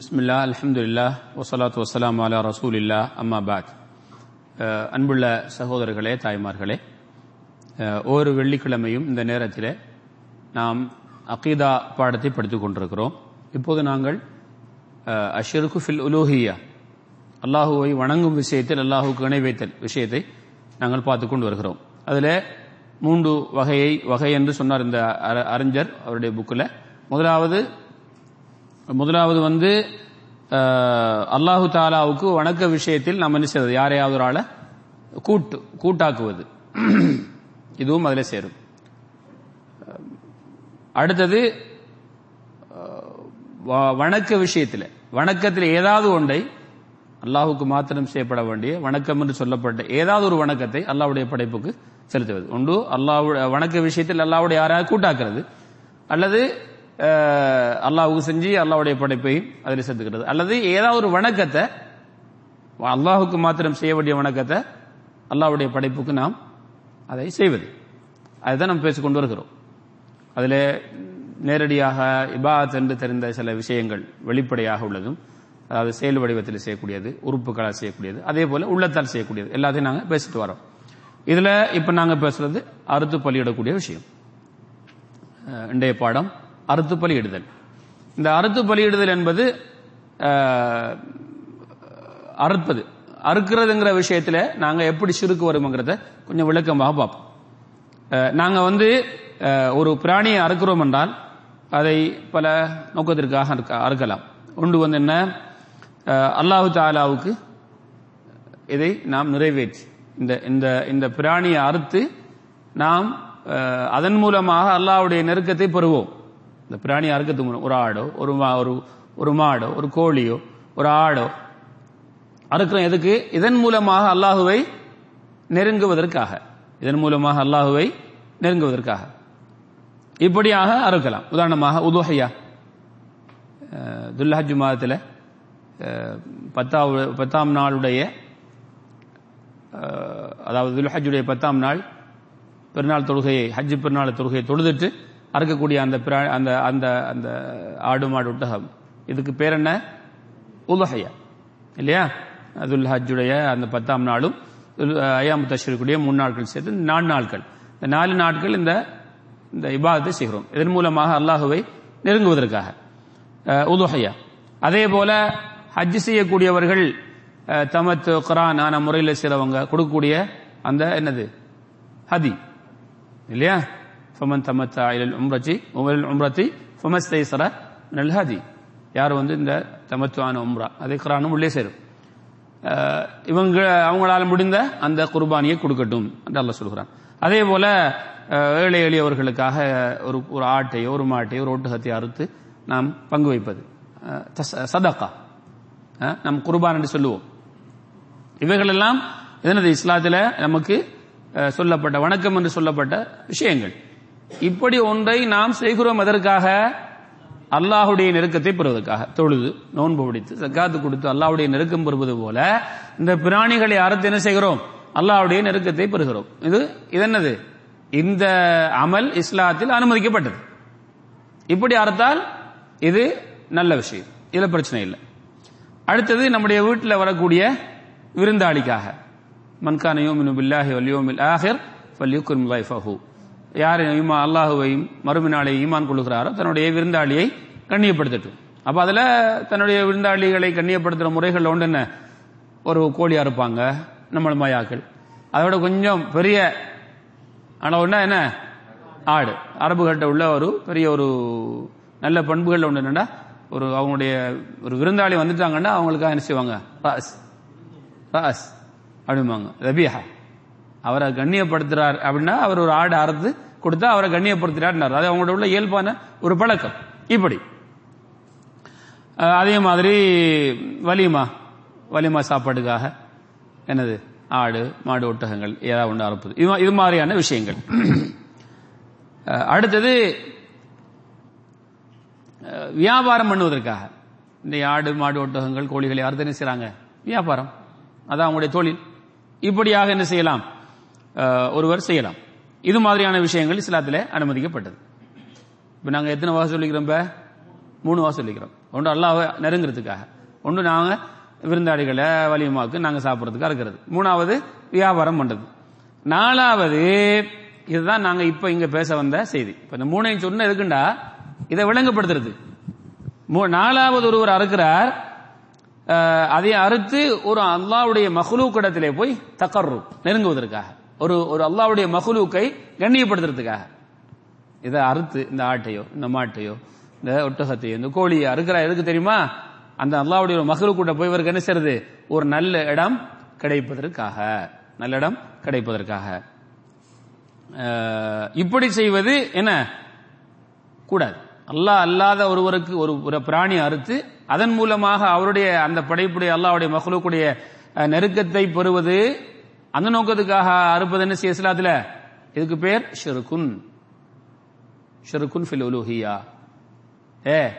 பிஸ்மில்லா அல்ஹம்துலில்லா வசலாத்து வசலாம் அலா ரசூலில்லா அம்மா பாத் அன்புள்ள சகோதரர்களே தாய்மார்களே uh, ஒவ்வொரு வெள்ளிக்கிழமையும் இந்த நேரத்தில் நாம் அகீதா பாடத்தை படித்துக் கொண்டிருக்கிறோம். இப்போது நாங்கள் uh, அஷருக்கு ஃபில் உலூஹியா அல்லாஹுவை வணங்கும் விஷயத்தில் அல்லாஹுக்கு இணை வைத்தல் விஷயத்தை நாங்கள் பார்த்து கொண்டு வருகிறோம். அதில் மூன்று வகையை வகை என்று சொன்னார் இந்த அறிஞர் அவருடைய புக்கில் முதலாவது முதலாவது வந்து அல்லாஹு தாலாவுக்கு வணக்க விஷயத்தில் நம்ம என்ன செய்வது? யாரையாவது ஒரு ஆளை கூட்டு கூட்டாக்குவது. இதுவும் அதில் சேரும். அடுத்தது வ- வணக்க விஷயத்தில் வணக்கத்தில் ஏதாவது ஒன்றை அல்லாஹுக்கு மாத்திரம் செய்யப்பட வேண்டிய வணக்கம் என்று சொல்லப்பட்ட ஏதாவது ஒரு வணக்கத்தை அல்லாவுடைய படைப்புக்கு செலுத்துவது. ஒன்று அல்லாவுடைய வணக்க விஷயத்தில் அல்லாவுடைய யாராவது கூட்டாக்குறது. அல்லது அல்லாஹுக்கு செஞ்சு அல்லாவுடைய படைப்பை அதில் சேர்த்துக்கிறது. அல்லது ஏதாவது ஒரு வணக்கத்தை அல்லாஹுக்கு மாத்திரம் செய்ய வேண்டிய வணக்கத்தை அல்லாஹ்வுடைய படைப்புக்கு நாம் அதை செய்வது. அதுதான் நம்ம பேசிக்கொண்டு வருகிறோம். அதில் நேரடியாக இபாத் என்று தெரிந்த சில விஷயங்கள் வெளிப்படையாக உள்ளதும் அதாவது செயல் வடிவத்தில் செய்யக்கூடியது உறுப்புகளால் செய்யக்கூடியது அதே போல உள்ளத்தால் செய்யக்கூடியது. எல்லாத்தையும் நாங்கள் பேசிட்டு வரோம். இதில் இப்போ நாங்கள் பேசுறது அறுத்து பலியிடக்கூடிய விஷயம். இன்றைய பாடம் அறுத்து பலியிடுதல். இந்த அறுத்து பலியிடுதல் என்பது அறுப்பது. அறுக்கிறதுங்கிற விஷயத்துல நாங்க எப்படி சுருக்கு வருங்கிறத கொஞ்சம் விளக்கமாக பார்ப்போம். நாங்கள் நாங்க வந்து ஒரு பிராணியை அறுக்கிறோம் என்றால் அதை பல நோக்கத்திற்காக அறுக்க- அறுக்கலாம். ஒன்று வந்து என்ன? அல்லாஹு தாலாவுக்கு இதை நாம் நிறைவேற்றி. இந்த இந்த இந்த பிராணியை அறுத்து நாம் அதன் மூலமாக அல்லாவுடைய நெருக்கத்தை பெறுவோம். இந்த பிராணி அறுக்கிறதுக்கு மூலம் ஒரு ஆடோ ஒரு மா- ஒரு ஒரு மாடோ ஒரு கோழியோ ஒரு ஆடோ. அறுக்கிறோம். எதுக்கு? இதன் மூலமாக அல்லாஹுவை நெருங்குவதற்காக. இதன் மூலமாக அல்லாஹுவை நெருங்குவதற்காக. இப்படியாக அறுக்கலாம். உதாரணமாக உதுஹையா. துல்லஹஜ் மாதத்தில் பத்தாவது பத்தாம் நாளுடைய அதாவது துல்ஹஜ்ஜுடைய பத்தாம் நாள் பெருநாள் தொழுகையை ஹஜ் பெருநாள் தொழுகையை தொழுதுட்டு அறுக்கக்கூடிய அந்த பிரா- அந்த அந்த அந்த ஆடு மாடு ஒட்டகம். இதுக்கு பேர் என்ன? உலகையா இல்லையா? அதுல் ஹஜ்ஜுடைய அந்த பத்தாம் நாளும் ஐயாம் தஷ்ரீக்குடைய மூணு நாட்கள் சேர்த்து நாலு நாட்கள். இந்த நாலு நாட்கள் இந்த இந்த இபாதத்தை செய்கிறோம் இதன் மூலமாக அல்லாஹுவை நெருங்குவதற்காக. உதுஹையா அதே போல ஹஜ் செய்யக்கூடியவர்கள் தமத்து தமத் குரான் ஆன முறையில் சிலவங்க கொடுக்கக்கூடிய அந்த என்னது? ஹதி. இல்லையா? ஃபமன் தமத்தா இலல் உம்ரத்தி உமரில் உம்ரத்தி ஃபமஸ்தைசர மினல் யார் வந்து இந்த தமத்துவான உம்ரா? அதை குரானும் உள்ளே சேரும். இவங்க அவங்களால முடிந்த அந்த குர்பானியை கொடுக்கட்டும் என்று அல்ல சொல்கிறான். அதே போல ஏழை எளியவர்களுக்காக ஒரு ஒரு ஆட்டையோ ஒரு மாட்டையோ ஒரு ஒட்டகத்தை அறுத்து நாம் பங்கு வைப்பது. சதக்கா. சதகா நம் குர்பான் என்று சொல்லுவோம். இவைகளெல்லாம் இதனது இஸ்லாத்தில் நமக்கு சொல்லப்பட்ட வணக்கம் என்று சொல்லப்பட்ட விஷயங்கள். இப்படி ஒன்றை நாம் செய்கிறோம் எதற்காக? அல்லாஹுடைய நெருக்கத்தை பெறுவதற்காக. தொழுது நோன்பு பிடித்து சக்காத்து கொடுத்து அல்லாஹுடைய நெருக்கம் பெறுவது போல இந்த பிராணிகளை அறுத்து என்ன செய்கிறோம்? அல்லாஹுடைய நெருக்கத்தை பெறுகிறோம். இது இது என்னது? இந்த அமல் இஸ்லாத்தில் அனுமதிக்கப்பட்டது. இப்படி அறுத்தால் இது நல்ல விஷயம். இதுல பிரச்சனை இல்லை. அடுத்தது நம்முடைய வீட்டில் வரக்கூடிய விருந்தாளிக்காக. மன்கான யோமினு பில்லாஹி வல்யோமில் ஆஹிர் ஃபல்யுக்குன் வைஃபஹூ யார் ஈமா அல்லாஹுவையும் நாளை ஈமான் கொள்ளுகிறாரோ தன்னுடைய விருந்தாளியை கண்ணியப்படுத்தட்டும். அப்ப அதுல தன்னுடைய விருந்தாளிகளை கண்ணியப்படுத்துற முறைகள் ஒன்று என்ன ஒரு கோழியாக இருப்பாங்க நம்மள மாயாக்கள் அதோட கொஞ்சம் பெரிய அளவுன்னா என்ன? ஆடு. அரபுகள்கிட்ட உள்ள ஒரு பெரிய ஒரு நல்ல பண்புகள் ஒன்று என்னன்னா ஒரு அவங்களுடைய ஒரு விருந்தாளி வந்துட்டாங்கன்னா அவங்களுக்காக என்ன செய்வாங்க? ராஸ் ராஸ் அப்படிம்பாங்க. ரபியா அவரை கண்ணியப்படுத்துறார் அப்படின்னா அவர் ஒரு ஆடு அறுத்து கொடுத்தா அவரை கண்ணியப்படுத்துறாருன்னார். அது அவங்களோட உள்ள இயல்பான ஒரு பழக்கம். இப்படி. அதே மாதிரி வலிமா வலிமா சாப்பாடுக்காக என்னது? ஆடு மாடு ஒட்டகங்கள் ஏதாவது ஒன்று அறுப்பது. இது இது மாதிரியான விஷயங்கள். அடுத்தது வியாபாரம் பண்ணுவதற்காக. இந்த ஆடு மாடு ஒட்டகங்கள் கோழிகளை அறுத்து என்ன செய்யறாங்க வியாபாரம். அதான் அவங்களுடைய தொழில். இப்படியாக என்ன செய்யலாம்? ஒருவர் செய்யலாம். இது மாதிரியான விஷயங்கள் இஸ்லாத்தில் அனுமதிக்கப்பட்டது. இப்போ நாங்கள் எத்தனை வாசம் சொல்லிக்கிறோம் இப்போ? மூணு வாசம் சொல்லிக்கிறோம். ஒன்று அல்லாவை நெருங்குறதுக்காக. ஒன்று நாங்கள் விருந்தாளிகளை வலியமாக்கு நாங்கள் சாப்பிட்றதுக்கு இருக்கிறது மூணாவது வியாபாரம் பண்ணுறது நாலாவது இதுதான் நாங்கள் இப்போ இங்கே பேச வந்த செய்தி. இப்போ இந்த மூணையும் சொன்ன இருக்குண்டா இதை விளங்கப்படுத்துறது. மூ- நாலாவது ஒருவர் அறுக்கிறார். அதை அறுத்து ஒரு அல்லாவுடைய மஹ்லூக்கிடத்திலே போய் தக்கர்ரு நெருங்குவதற்காக. ஒரு ஒரு அல்லாவுடைய மஹ்லூக்கை கண்ணியப்படுத்துறதுக்காக. இதை அறுத்து இந்த ஆட்டையோ இந்த மாட்டையோ இந்த ஒட்டகத்தையோ இந்த கோழியை அறுக்கிறா எதுக்கு தெரியுமா? அந்த அல்லாவுடைய ஒரு கூட போய் இவருக்கு என்ன செய்யறது? ஒரு நல்ல இடம் கிடைப்பதற்காக நல்ல இடம் கிடைப்பதற்காக. இப்படி செய்வது என்ன? கூடாது. அல்லாஹ் அல்லாத ஒருவருக்கு ஒரு ஒரு பிராணி அறுத்து அதன் மூலமாக அவருடைய அந்த படைப்புடைய அல்லாவுடைய மகளுக்குடைய நெருக்கத்தை பெறுவது அந்த நோக்கத்துக்காக அறுப்பது என்ன செய்ய இஸ்லாத்துல? இதுக்கு பேர் ஷெருக்குன் ஷெருக்குன் ஃபில் உலுஹியா. ஏ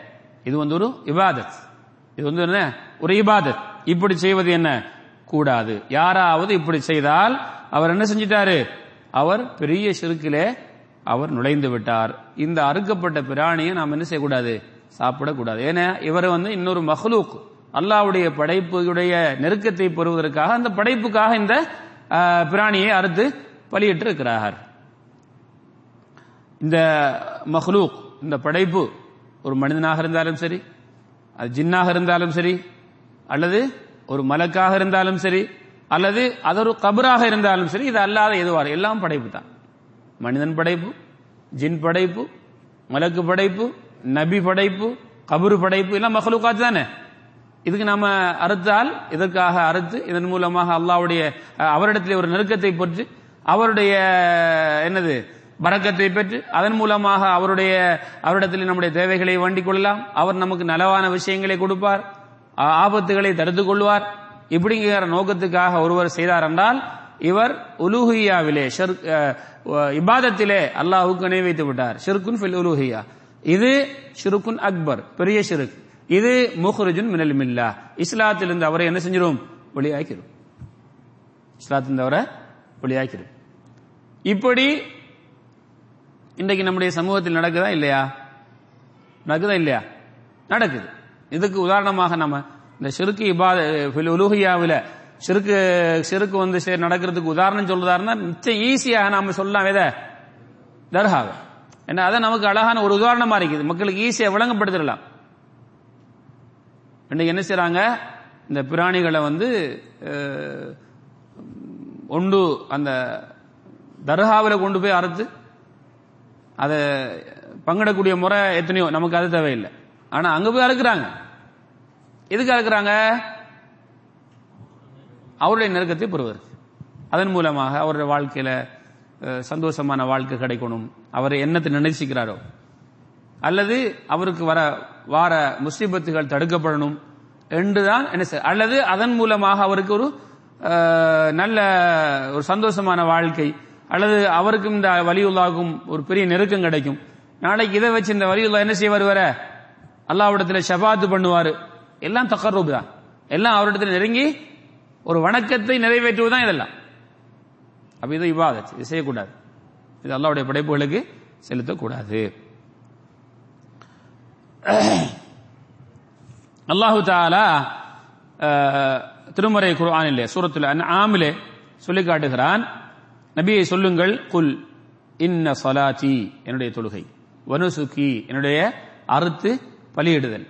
இது வந்து ஒரு இபாதத். இது வந்து என்ன? ஒரு இபாதத். இப்படி செய்வது என்ன? கூடாது. யாராவது இப்படி செய்தால் அவர் என்ன செஞ்சிட்டாரு? அவர் பெரிய ஷிருக்கிலே அவர் நுழைந்து விட்டார். இந்த அறுக்கப்பட்ட பிராணியை நாம் என்ன செய்யக்கூடாது? சாப்பிடக்கூடாது. ஏன்னா இவர் வந்து இன்னொரு மஹ்லூக். அல்லாவுடைய படைப்புடைய நெருக்கத்தை பெறுவதற்காக அந்த படைப்புக்காக இந்த பிராணியை அறுத்து பலியிட்டு இருக்கிறார் இந்த மஹ்லூக் இந்த படைப்பு ஒரு மனிதனாக இருந்தாலும் சரி அது ஜின்னாக இருந்தாலும் சரி அல்லது ஒரு மலக்காக இருந்தாலும் சரி அல்லது அது ஒரு கபராக இருந்தாலும் சரி இது அல்லாத எதுவாக எல்லாம் படைப்பு தான். மனிதன் படைப்பு ஜின் படைப்பு மலக்கு படைப்பு நபி படைப்பு கபரு படைப்பு எல்லாம் மஹ்லூக்காத் தானே? இதுக்கு நாம அறுத்தால் இதற்காக அறுத்து இதன் மூலமாக அல்லாஹ்வுடைய அவரிடத்திலே ஒரு நெருக்கத்தை பெற்று அவருடைய என்னது பறக்கத்தை பெற்று அதன் மூலமாக அவருடைய அவரிடத்தில் நம்முடைய தேவைகளை வேண்டிக் கொள்ளலாம். அவர் நமக்கு நலவான விஷயங்களை கொடுப்பார் ஆபத்துகளை தடுத்துக் கொள்வார். இப்படிங்கிற நோக்கத்துக்காக ஒருவர் செய்தார் என்றால் இவர் உலுஹியாவிலே இபாதத்திலே அல்லாஹுக்கு நினைவைத்து விட்டார். ஷிருக்குன் ஃபில் உலுஹியா. இது ஷிருக்குன் அக்பர் பெரிய ஷிருக். இது முஹ்ரிஜுன் மினல் மில்லா. இஸ்லாத்திலிருந்து அவரை என்ன செஞ்சிரும்? வெளியாக்கிறோம் இஸ்லாத்திலிருந்து அவரை வெளியாக்கிறோம் இப்படி இன்றைக்கு நம்முடைய சமூகத்தில் நடக்குதா இல்லையா? நடக்குதா இல்லையா? நடக்குது. இதுக்கு உதாரணமாக நம்ம இந்த சிறுக்கு இபாத உலுகியாவில் சிறுக்கு சிறுக்கு வந்து சரி நடக்கிறதுக்கு உதாரணம் சொல்றதா இருந்தா நிச்சயம் ஈஸியாக நாம சொல்லலாம் எதை? தர்காவை ஏன்னா அதை நமக்கு அழகான ஒரு உதாரணமா இருக்குது. மக்களுக்கு ஈஸியாக விளங்கப்படுத்திடலாம். இன்னைக்கு என்ன செய்யறாங்க இந்த பிராணிகளை வந்து ஒன்று அந்த தர்காவில் கொண்டு போய் அறுத்து அதை பங்கிடக்கூடிய முறை எத்தனையோ நமக்கு அது தேவையில்லை. ஆனா அங்க போய் அறுக்குறாங்க. எதுக்கு அறுக்குறாங்க? அவருடைய நெருக்கத்தை பெறுவதற்கு அதன் மூலமாக அவருடைய வாழ்க்கையில சந்தோஷமான வாழ்க்கை கிடைக்கணும். அவர் என்னத்தை நினைச்சிக்கிறாரோ அல்லது அவருக்கு வர வார முசீபத்துகள் தடுக்கப்படணும் என்றுதான் என்ன செய்ய அல்லது அதன் மூலமாக அவருக்கு ஒரு நல்ல ஒரு சந்தோஷமான வாழ்க்கை அல்லது அவருக்கும் இந்த வலியுல்லாவுக்கும் ஒரு பெரிய நெருக்கம் கிடைக்கும். நாளைக்கு இதை வச்சு இந்த வலியுல்லா என்ன செய்வார் வர அல்லாவிடத்தில் ஷபாத்து பண்ணுவார். எல்லாம் தக்கரூப் தான். எல்லாம் அவரிடத்தில் நெருங்கி ஒரு வணக்கத்தை நிறைவேற்றுவதுதான் இதெல்லாம். அப்படி இது இபாதத் இது செய்யக்கூடாது. இது அல்லாவுடைய படைப்புகளுக்கு செலுத்தக்கூடாது. அல்லாஹு தாலா திருமறை குர்ஆனிலே சூரத்துல ஆமிலே சொல்லி காட்டுகிறான். நபியை சொல்லுங்கள் குல் இன்ன சலாத்தி என்னுடைய தொழுகை. வனுசுகி என்னுடைய அறுத்து பலியிடுதல்.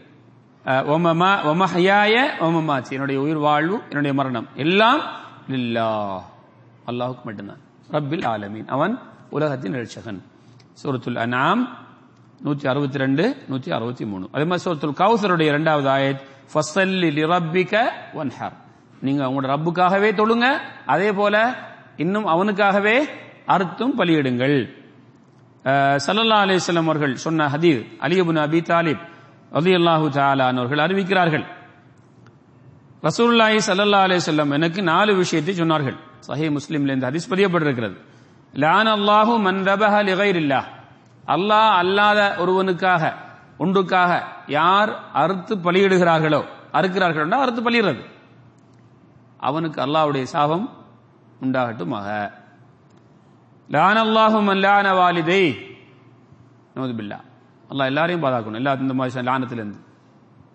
ஒமமா ஒமஹயாய ஒமமாச்சி என்னுடைய உயிர் வாழ்வு என்னுடைய மரணம். எல்லாம் லில்லா அல்லாஹுக்கு மட்டும்தான். ரப்பில் ஆலமீன். அவன் உலகத்தின் ரட்சகன் சூரத்துல் அனாம் நூற்றி அறுபத்தி ரெண்டு நூற்றி அறுபத்தி மூணு. அதே மாதிரி சோத்துல் கவுசருடைய இரண்டாவது ஆயத் ஃபஸ்ஸல்லி லிரப்பிக ஹார் நீங்க உங்களோட ரப்புக்காகவே தொழுங்க அதே போல இன்னும் அவனுக்காகவே அறுத்தும் பலியிடுங்கள். சல்லல்லா அலிஸ்லாம் அவர்கள் சொன்ன ஹதீர் அலியபுன் அபி தாலிப் அலி அல்லாஹு அவர்கள் அறிவிக்கிறார்கள். ரசூல்லாஹி சல்லல்லா அலைஹி செல்லம் எனக்கு நாலு விஷயத்தை சொன்னார்கள். சஹி முஸ்லீம்ல இந்த ஹதீஸ் பதியப்பட்டிருக்கிறது. லான் அல்லாஹு மன் தபஹ லிகைரில்லாஹ். அல்லாஹ் அல்லாத ஒருவனுக்காக ஒன்றுக்காக யார் அறுத்து பலியிடுகிறார்களோ அறுக்கிறார்களோ அறுத்து பலியிடுறது. அவனுக்கு அல்லாவுடைய சாபம் உண்டாகட்டுமாக. லான அல்லாஹு அல்லான லான வாலிதை. நூதுபில்லா அல்லாஹ் எல்லாரையும் பாதாக்கணும் எல்லா இந்த மாதிரி லானத்திலிருந்து.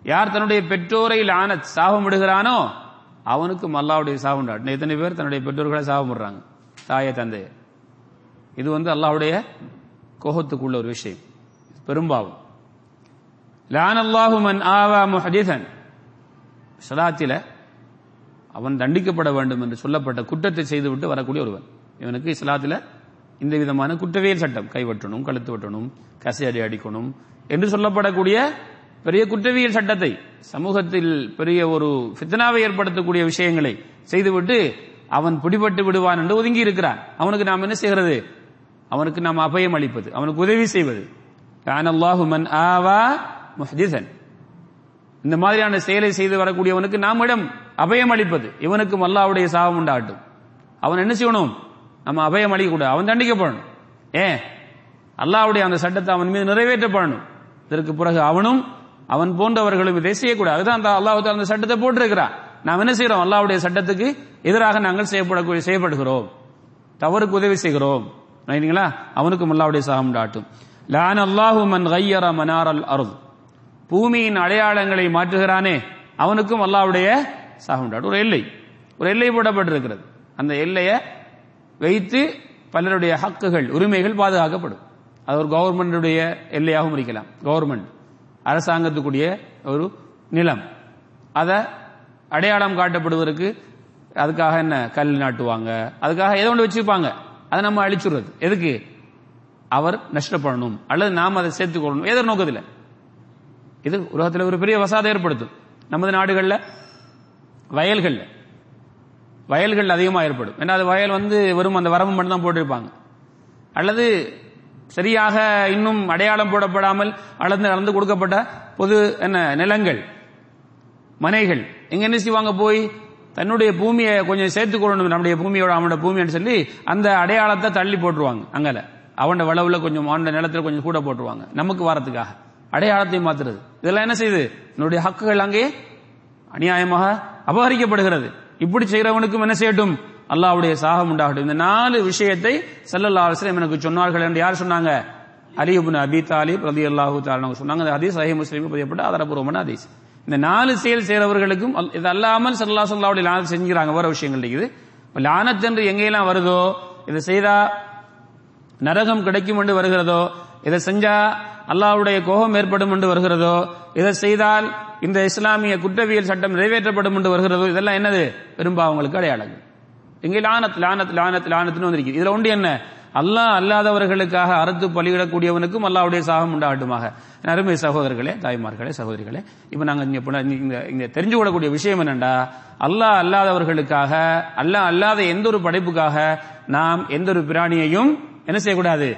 யார் தன்னுடைய பெற்றோரை லான சாபம் விடுகிறானோ அவனுக்கும் அல்லாவுடைய சாபம் உண்டாட்டும் எத்தனை பேர் தன்னுடைய பெற்றோர்களை சாபம் விடுறாங்க? தாயை தந்தையை. இது வந்து அல்லாவுடைய கோகத்துக்குள்ள ஒரு விஷயம். பெரும்பாவம். லானல்லாஹுமன் ஆவா முஹதிசன் சலாத்தில அவன் தண்டிக்கப்பட வேண்டும் என்று சொல்லப்பட்ட குற்றத்தை செய்துவிட்டு வரக்கூடிய ஒருவன். இவனுக்கு இஸ்லாத்துல இந்த விதமான குற்றவியல் சட்டம். கைவற்றணும் கழுத்து வெட்டணும் கசையடி அடிக்கணும் என்று சொல்லப்படக்கூடிய பெரிய குற்றவியல் சட்டத்தை சமூகத்தில் பெரிய ஒரு ஃபித்னாவை ஏற்படுத்தக்கூடிய விஷயங்களை செய்துவிட்டு அவன் பிடிபட்டு விடுவான் என்று ஒதுங்கி இருக்கிறான் அவனுக்கு நாம் என்ன செய்கிறது? அவனுக்கு நாம் அபயம் அளிப்பது அவனுக்கு உதவி செய்வது. மன் ஆவா முஹதிசன் இந்த மாதிரியான செயலை செய்து வரக்கூடியவனுக்கு நாமிடம் அபயம் அளிப்பது இவனுக்கும் அல்லாவுடைய சாபம் உண்டாட்டும். அவன் என்ன செய்யணும்? நம்ம அபயம் அளிக்கக்கூடாது. அவன் தண்டிக்கப்படணும். ஏன்? அல்லாவுடைய அந்த சட்டத்தை அவன் மீது நிறைவேற்றப்படணும். இதற்கு பிறகு அவனும் அவன் போன்றவர்களும் இதை செய்யக்கூடாது. அதுதான் அந்த அல்லாஹ் அந்த சட்டத்தை போட்டிருக்கிறான். நாம் என்ன செய்யறோம் அல்லாவுடைய சட்டத்துக்கு எதிராக நாங்கள் செய்யப்படக்கூடிய செய்யப்படுகிறோம். தவறுக்கு உதவி செய்கிறோம். ரைட்டுங்களா அவனுக்கும் அல்லாவுடைய சாபம் உண்டாட்டும் லான் அல்லாஹு மன் கையர மனாரல் அருள் பூமியின் அடையாளங்களை மாற்றுகிறானே அவனுக்கும் அல்லாவுடைய சாபம் உண்டாட்டும் ஒரு எல்லை. ஒரு எல்லை போடப்பட்டிருக்கிறது. அந்த எல்லையை வைத்து பலருடைய ஹக்குகள் உரிமைகள் பாதுகாக்கப்படும். அது ஒரு கவர்மெண்டுடைய எல்லையாகவும் இருக்கலாம். கவர்மெண்ட் அரசாங்கத்துக்குரிய ஒரு நிலம். அதை அடையாளம் காட்டப்படுவதற்கு அதுக்காக என்ன? கல் நாட்டுவாங்க. அதுக்காக ஏதோ ஒன்று வச்சுப்பாங்க. அதை நம்ம அழிச்சுடுறது. எதுக்கு? அவர் நஷ்டப்படணும். அல்லது நாம் அதை சேர்த்துக்கொள்ளணும் ஏதோ நோக்கத்தில். இது உலகத்தில் ஒரு பெரிய வசாதம் ஏற்படுத்தும். நமது நாடுகளில் வயல்களில். வயல்கள் அதிகமாக ஏற்படும். ஏன்னா அது வயல் வந்து வெறும் அந்த வரம்பு மட்டும் தான் போட்டிருப்பாங்க. அல்லது சரியாக இன்னும் அடையாளம் போடப்படாமல் அளந்து அளந்து கொடுக்கப்பட்ட பொது என்ன நிலங்கள். மனைகள். எங்க என்ன செய்வாங்க? போய் தன்னுடைய பூமியை கொஞ்சம் சேர்த்துக்கொள்ளணும் நம்முடைய பூமியோட அவனோட பூமின்னு சொல்லி அந்த அடையாளத்தை தள்ளி போட்டுருவாங்க அங்கல. அவனோட வளவுல கொஞ்சம் அவனோட நிலத்துல கொஞ்சம் கூட போட்டுருவாங்க நமக்கு வரத்துக்காக. அடையாளத்தை மாத்துறது. இதெல்லாம் என்ன செய்யுது? என்னுடைய ஹக்குகள் அங்கே அநியாயமாக அபகரிக்கப்படுகிறது. இப்படி செய்யறவனுக்கும் என்ன செய்யட்டும்? அல்லாவுடைய சாகம் உண்டாகட்டும். இந்த நாலு விஷயத்தை செல்லல்லா அவசரம் எனக்கு சொன்னார்கள் என்று யார் சொன்னாங்க? அலிபுன் அபி தாலிப் ரதி அல்லாஹூ தாலி சொன்னாங்க. அந்த ஹதீஸ் சஹி முஸ்லீம் பதியப்பட்ட ஆதாரபூர்வமான ஹதீஸ். இந்த நாலு செயல் செய்யறவர்களுக்கும் இது அல்லாமல் சல்லா சொல்லாவுடைய லானத் செஞ்சுக்கிறாங்க. வேற விஷயங்கள் இருக்குது. லானத் என்று எங்கெல்லாம் வருதோ இதை செய்தா நரகம் கிடைக்கும் என்று வருகிறதோ இதை செஞ்சா அல்லாவுடைய கோபம் ஏற்படும் என்று வருகிறதோ இதை செய்தால் இந்த இஸ்லாமிய குற்றவியல் சட்டம் நிறைவேற்றப்படும் என்று வருகிறதோ இதெல்லாம் என்னது? பெரும்பாவங்களுக்கு அடையாளங்கள். இங்கே லானத் லானத் லானத் லானத்னு வந்திருக்கு இதுல ஒன்று என்ன? அல்லாஹ் அல்லாதவர்களுக்காக அறுத்து பலியிடக்கூடியவனுக்கும் அல்லாவுடைய சாகம் உண்டாகட்டுமாக. அருமை சகோதரர்களே தாய்மார்களே சகோதரிகளே இப்ப நாங்க இங்க இங்க இங்க தெரிஞ்சு கொள்ளக்கூடிய விஷயம் என்னண்டா? அல்லாஹ் அல்லாதவர்களுக்காக அல்லாஹ் அல்லாத எந்த ஒரு படைப்புக்காக நாம் எந்த ஒரு பிராணியையும் என்ன செய்யக்கூடாது?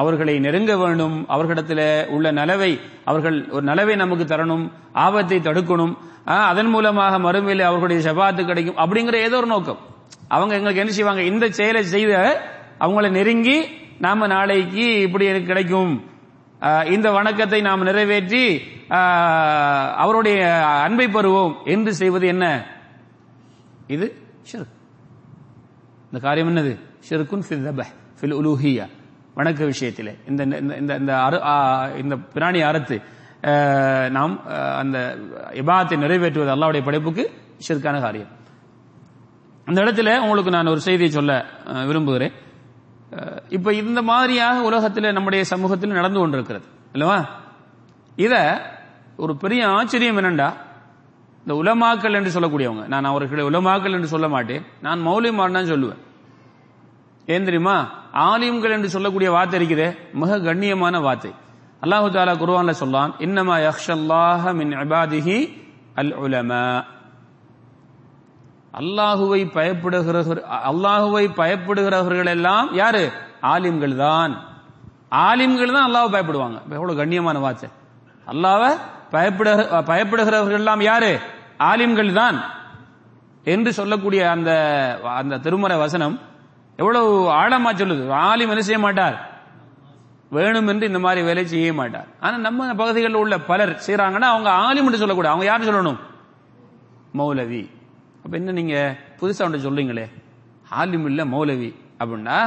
அவர்களை நெருங்க வேண்டும். அவர்களிடத்தில் உள்ள நலவை அவர்கள் ஒரு நலவை நமக்கு தரணும் ஆபத்தை தடுக்கணும். அதன் மூலமாக மறுமையில் அவர்களுடைய செபாத்து கிடைக்கும் அப்படிங்கிற ஏதோ ஒரு நோக்கம். அவங்க எங்களுக்கு என்ன செய்வாங்க? இந்த செயலை செய்த அவங்கள நெருங்கி நாம நாளைக்கு இப்படி எனக்கு கிடைக்கும். இந்த வணக்கத்தை நாம் நிறைவேற்றி அவருடைய அன்பை பெறுவோம். என்று செய்வது என்ன? இது ஷிர்க். இந்த காரியம் என்னது? ஷிர்குன் ஃபில் தபஹ் ஃபில் உலூஹியா. வணக்க விஷயத்திலே. இந்த இந்த இந்த இந்த பிராணி அறுத்து நாம் அந்த இபாத்தை நிறைவேற்றுவது அல்லாவுடைய படைப்புக்கு ஷிர்கான காரியம். அந்த இடத்துல உங்களுக்கு நான் ஒரு செய்தியை சொல்ல விரும்புகிறேன். இப்ப இந்த மாதிரியாக உலகத்தில் நம்முடைய சமூகத்தில் நடந்து கொண்டிருக்கிறது. இல்லவா? இத ஒரு பெரிய ஆச்சரியம் என்னண்டா? இந்த உலமாக்கல் என்று சொல்லக்கூடியவங்க. நான் அவர்களை உலமாக்கல் என்று சொல்ல மாட்டேன். நான் மௌலியமான் சொல்லுவேன். ஏன் தெரியுமா? ஆலிம்கள் என்று சொல்லக்கூடிய வார்த்தை இருக்குது. மிக கண்ணியமான வார்த்தை. அல்லாஹு தாலா குருவான்ல சொல்லான் இன்னமா யக்ஷல்லாஹ மின் அபாதிஹி அல் உலமா. அல்லாஹுவை பயப்படுகிற அல்லாஹுவை பயப்படுகிறவர்கள் எல்லாம் யாரு? ஆலிம்கள் தான் ஆலிம்கள் தான் அல்லாவை பயப்படுவாங்க எவ்வளவு கண்ணியமான வார்த்தை. அல்லாவை பயப்படுகிற பயப்படுகிறவர்கள் எல்லாம் யாரு? ஆலிம்கள் தான் என்று சொல்லக்கூடிய அந்த அந்த திருமறை வசனம் எவ்வளவு ஆழமா சொல்லுது. ஆலிம் என்ன செய்ய மாட்டார்? வேணும் என்று இந்த மாதிரி வேலை செய்ய மாட்டார். ஆனா நம்ம பகுதிகளில் உள்ள பலர் செய்யறாங்கன்னா அவங்க ஆலிம் என்று சொல்லக்கூடாது. அவங்க யார் சொல்லணும்? மௌலவி. அப்ப என்ன நீங்க புதுசா ஒன்று சொல்றீங்களே? ஆலிம் இல்ல மௌலவி அப்படின்னா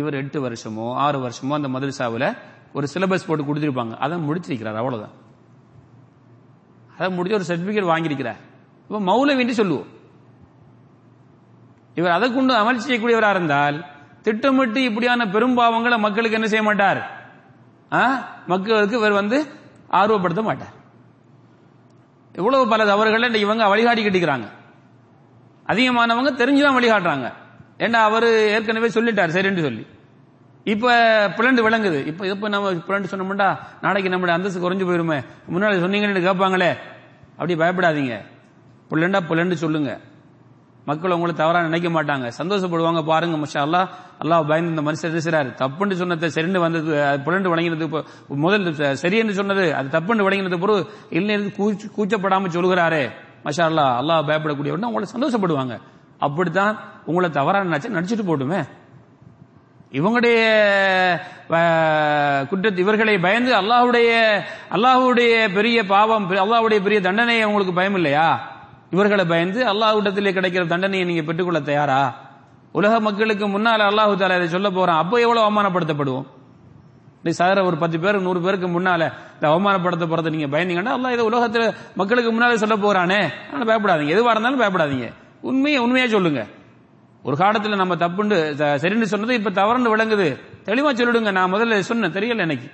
இவர் எட்டு வருஷமோ ஆறு வருஷமோ அந்த மதரசாவில் ஒரு சிலபஸ் போட்டு கொடுத்துருப்பாங்க. அதை முடிச்சிருக்கிறார் அவ்வளவுதான். அதை முடிச்சு ஒரு சர்டிபிகேட் வாங்கியிருக்கிறார். இப்ப மௌலவின்னு சொல்லுவோம். இவர் அதை கொண்டு அமல் செய்யக்கூடியவராக இருந்தால் திட்டமிட்டு இப்படியான பெரும்பாவங்களை மக்களுக்கு என்ன செய்ய மாட்டார்? மக்களுக்கு இவர் வந்து ஆர்வப்படுத்த மாட்டார். இவ்வளவு பல தவறுகளை இவங்க வழிகாட்டி கட்டிக்கிறாங்க. அதிகமானவங்க தெரிஞ்சுதான் வழிகாட்டுறாங்க. ஏன்னா அவர் ஏற்கனவே சொல்லிட்டார் சரின்னு சொல்லி. இப்ப பிளண்டு விளங்குது. இப்ப இப்ப நம்ம பிளண்டு சொன்னோம்டா நாளைக்கு நம்மளுடைய அந்தஸ்து குறைஞ்சு போயிருமே. முன்னாடி சொன்னீங்கன்னு கேட்பாங்களே. அப்படி பயப்படாதீங்க. பிள்ளண்டா பிள்ளண்டு சொல்லுங்க. மக்கள் உங்களை தவறா நினைக்க மாட்டாங்க. சந்தோஷப்படுவாங்க பாருங்க மஷா அல்லா அல்லாஹ் பயந்து இந்த மனுஷன் இருக்கிறாரு தப்புன்னு சொன்னதை சரின்னு வந்தது அது புலண்டு வழங்கினது முதல் ச- சரியென்று சொன்னது அது தப்புன்னு வழங்கினது பொருள் இல்லைன்னு கூச்சப்படாம சொல்கிறாரே மஷா அல்லாஹ் அல்லாஹ் பயப்படக்கூடியவர்னா உங்களை சந்தோஷப்படுவாங்க. அப்படித்தான் உங்களை தவறாக நினைச்சு நடிச்சிட்டு போட்டுமே. இவங்களுடைய குற்றத்து குற்றத்தை இவர்களை பயந்து அல்லாஹுடைய அல்லாஹுடைய பெரிய பாவம் அல்லாஹுடைய பெரிய தண்டனை உங்களுக்கு பயம் இல்லையா? இவர்களை பயந்து அல்லாஹ்விடத்திலே கிடைக்கிற தண்டனையை நீங்க பெற்றுக்கொள்ள தயாரா? உலக மக்களுக்கு முன்னால் அல்லாஹு தாலா இதை சொல்ல போறான். அப்போ எவ்வளவு அவமானப்படுத்தப்படுவோம்? நீ சாகிற ஒரு பத்து பேருக்கு நூறு பேருக்கு முன்னால இந்த அவமானப்படுத்த போறதை நீங்க பயந்தீங்கன்னா அல்லாஹ் இதை உலகத்துல மக்களுக்கு முன்னாலே சொல்ல போறானே. அதனால பயப்படாதீங்க. எதுவா இருந்தாலும் பயப்படாதீங்க. உண்மையை உண்மையா சொல்லுங்க. ஒரு காலத்துல நம்ம தப்புண்டு சரின்னு சொன்னது இப்ப தவறுன்னு விளங்குது. தெளிவா சொல்லிடுங்க. நான் முதல்ல சொன்னேன். தெரியல எனக்கு.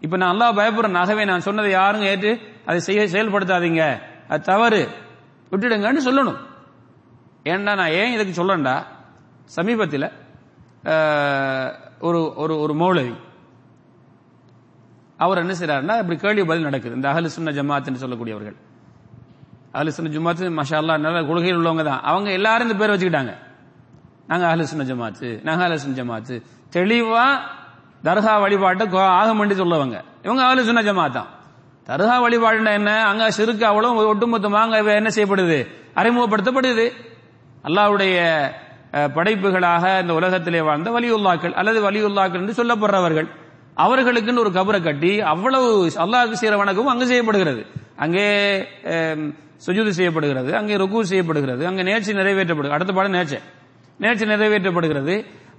இப்ப நான் அல்லாஹ் பயப்படுறேன். ஆகவே நான் சொன்னதை யாருங்க ஏற்று? அதை செய்ய செயல்படுத்தாதீங்க. அது தவறு. விட்டுடுங்கன்னு சொல்லணும். ஏன்டா நான் ஏன் இதுக்கு சொல்லண்டா? சமீபத்தில் ஒரு ஒரு ஒரு மௌலவி அவர் என்ன செய்யறாருன்னா இப்படி கேள்வி பதில் நடக்குது. இந்த அகலு சுன்ன ஜமாத்துன்னு சொல்லக்கூடியவர்கள். அகலு சுன்ன ஜமாத்து மஷா நல்ல கொள்கையில் உள்ளவங்க தான். அவங்க எல்லாரும் இந்த பேர் வச்சுக்கிட்டாங்க. நாங்க அகலு சுன்ன ஜமாத்து நாங்க அகலு சுன்ன ஜமாத்து தெளிவா தர்கா வழிபாட்டை கோ- ஆகமண்டி சொல்லவங்க. இவங்க அகலு சுன்ன ஜமாத் தான். தர்கா வழிபாடுனா என்ன? அங்க சிறுக்கு அவ்வளோ ஒட்டுமொத்தமாக அங்க என்ன செய்யப்படுது? அறிமுகப்படுத்தப்படுது. அல்லாவுடைய படைப்புகளாக இந்த உலகத்திலே வாழ்ந்த வலியுல்லாக்கள் அல்லது வலியுல்லாக்கள் என்று சொல்லப்படுறவர்கள். அவர்களுக்குன்னு ஒரு கபரை கட்டி அவ்வளவு அல்லாஹுக்கு செய்யற வணக்கமும் அங்கு செய்யப்படுகிறது. அங்கே சுஜூது செய்யப்படுகிறது அங்கே ருக்கு செய்யப்படுகிறது அங்கே நேர்ச்சி நிறைவேற்றப்படுகிறது. அடுத்த பாடம் நேர்ச்சி. நேர்ச்சி நிறைவேற்றப்படுகிறது.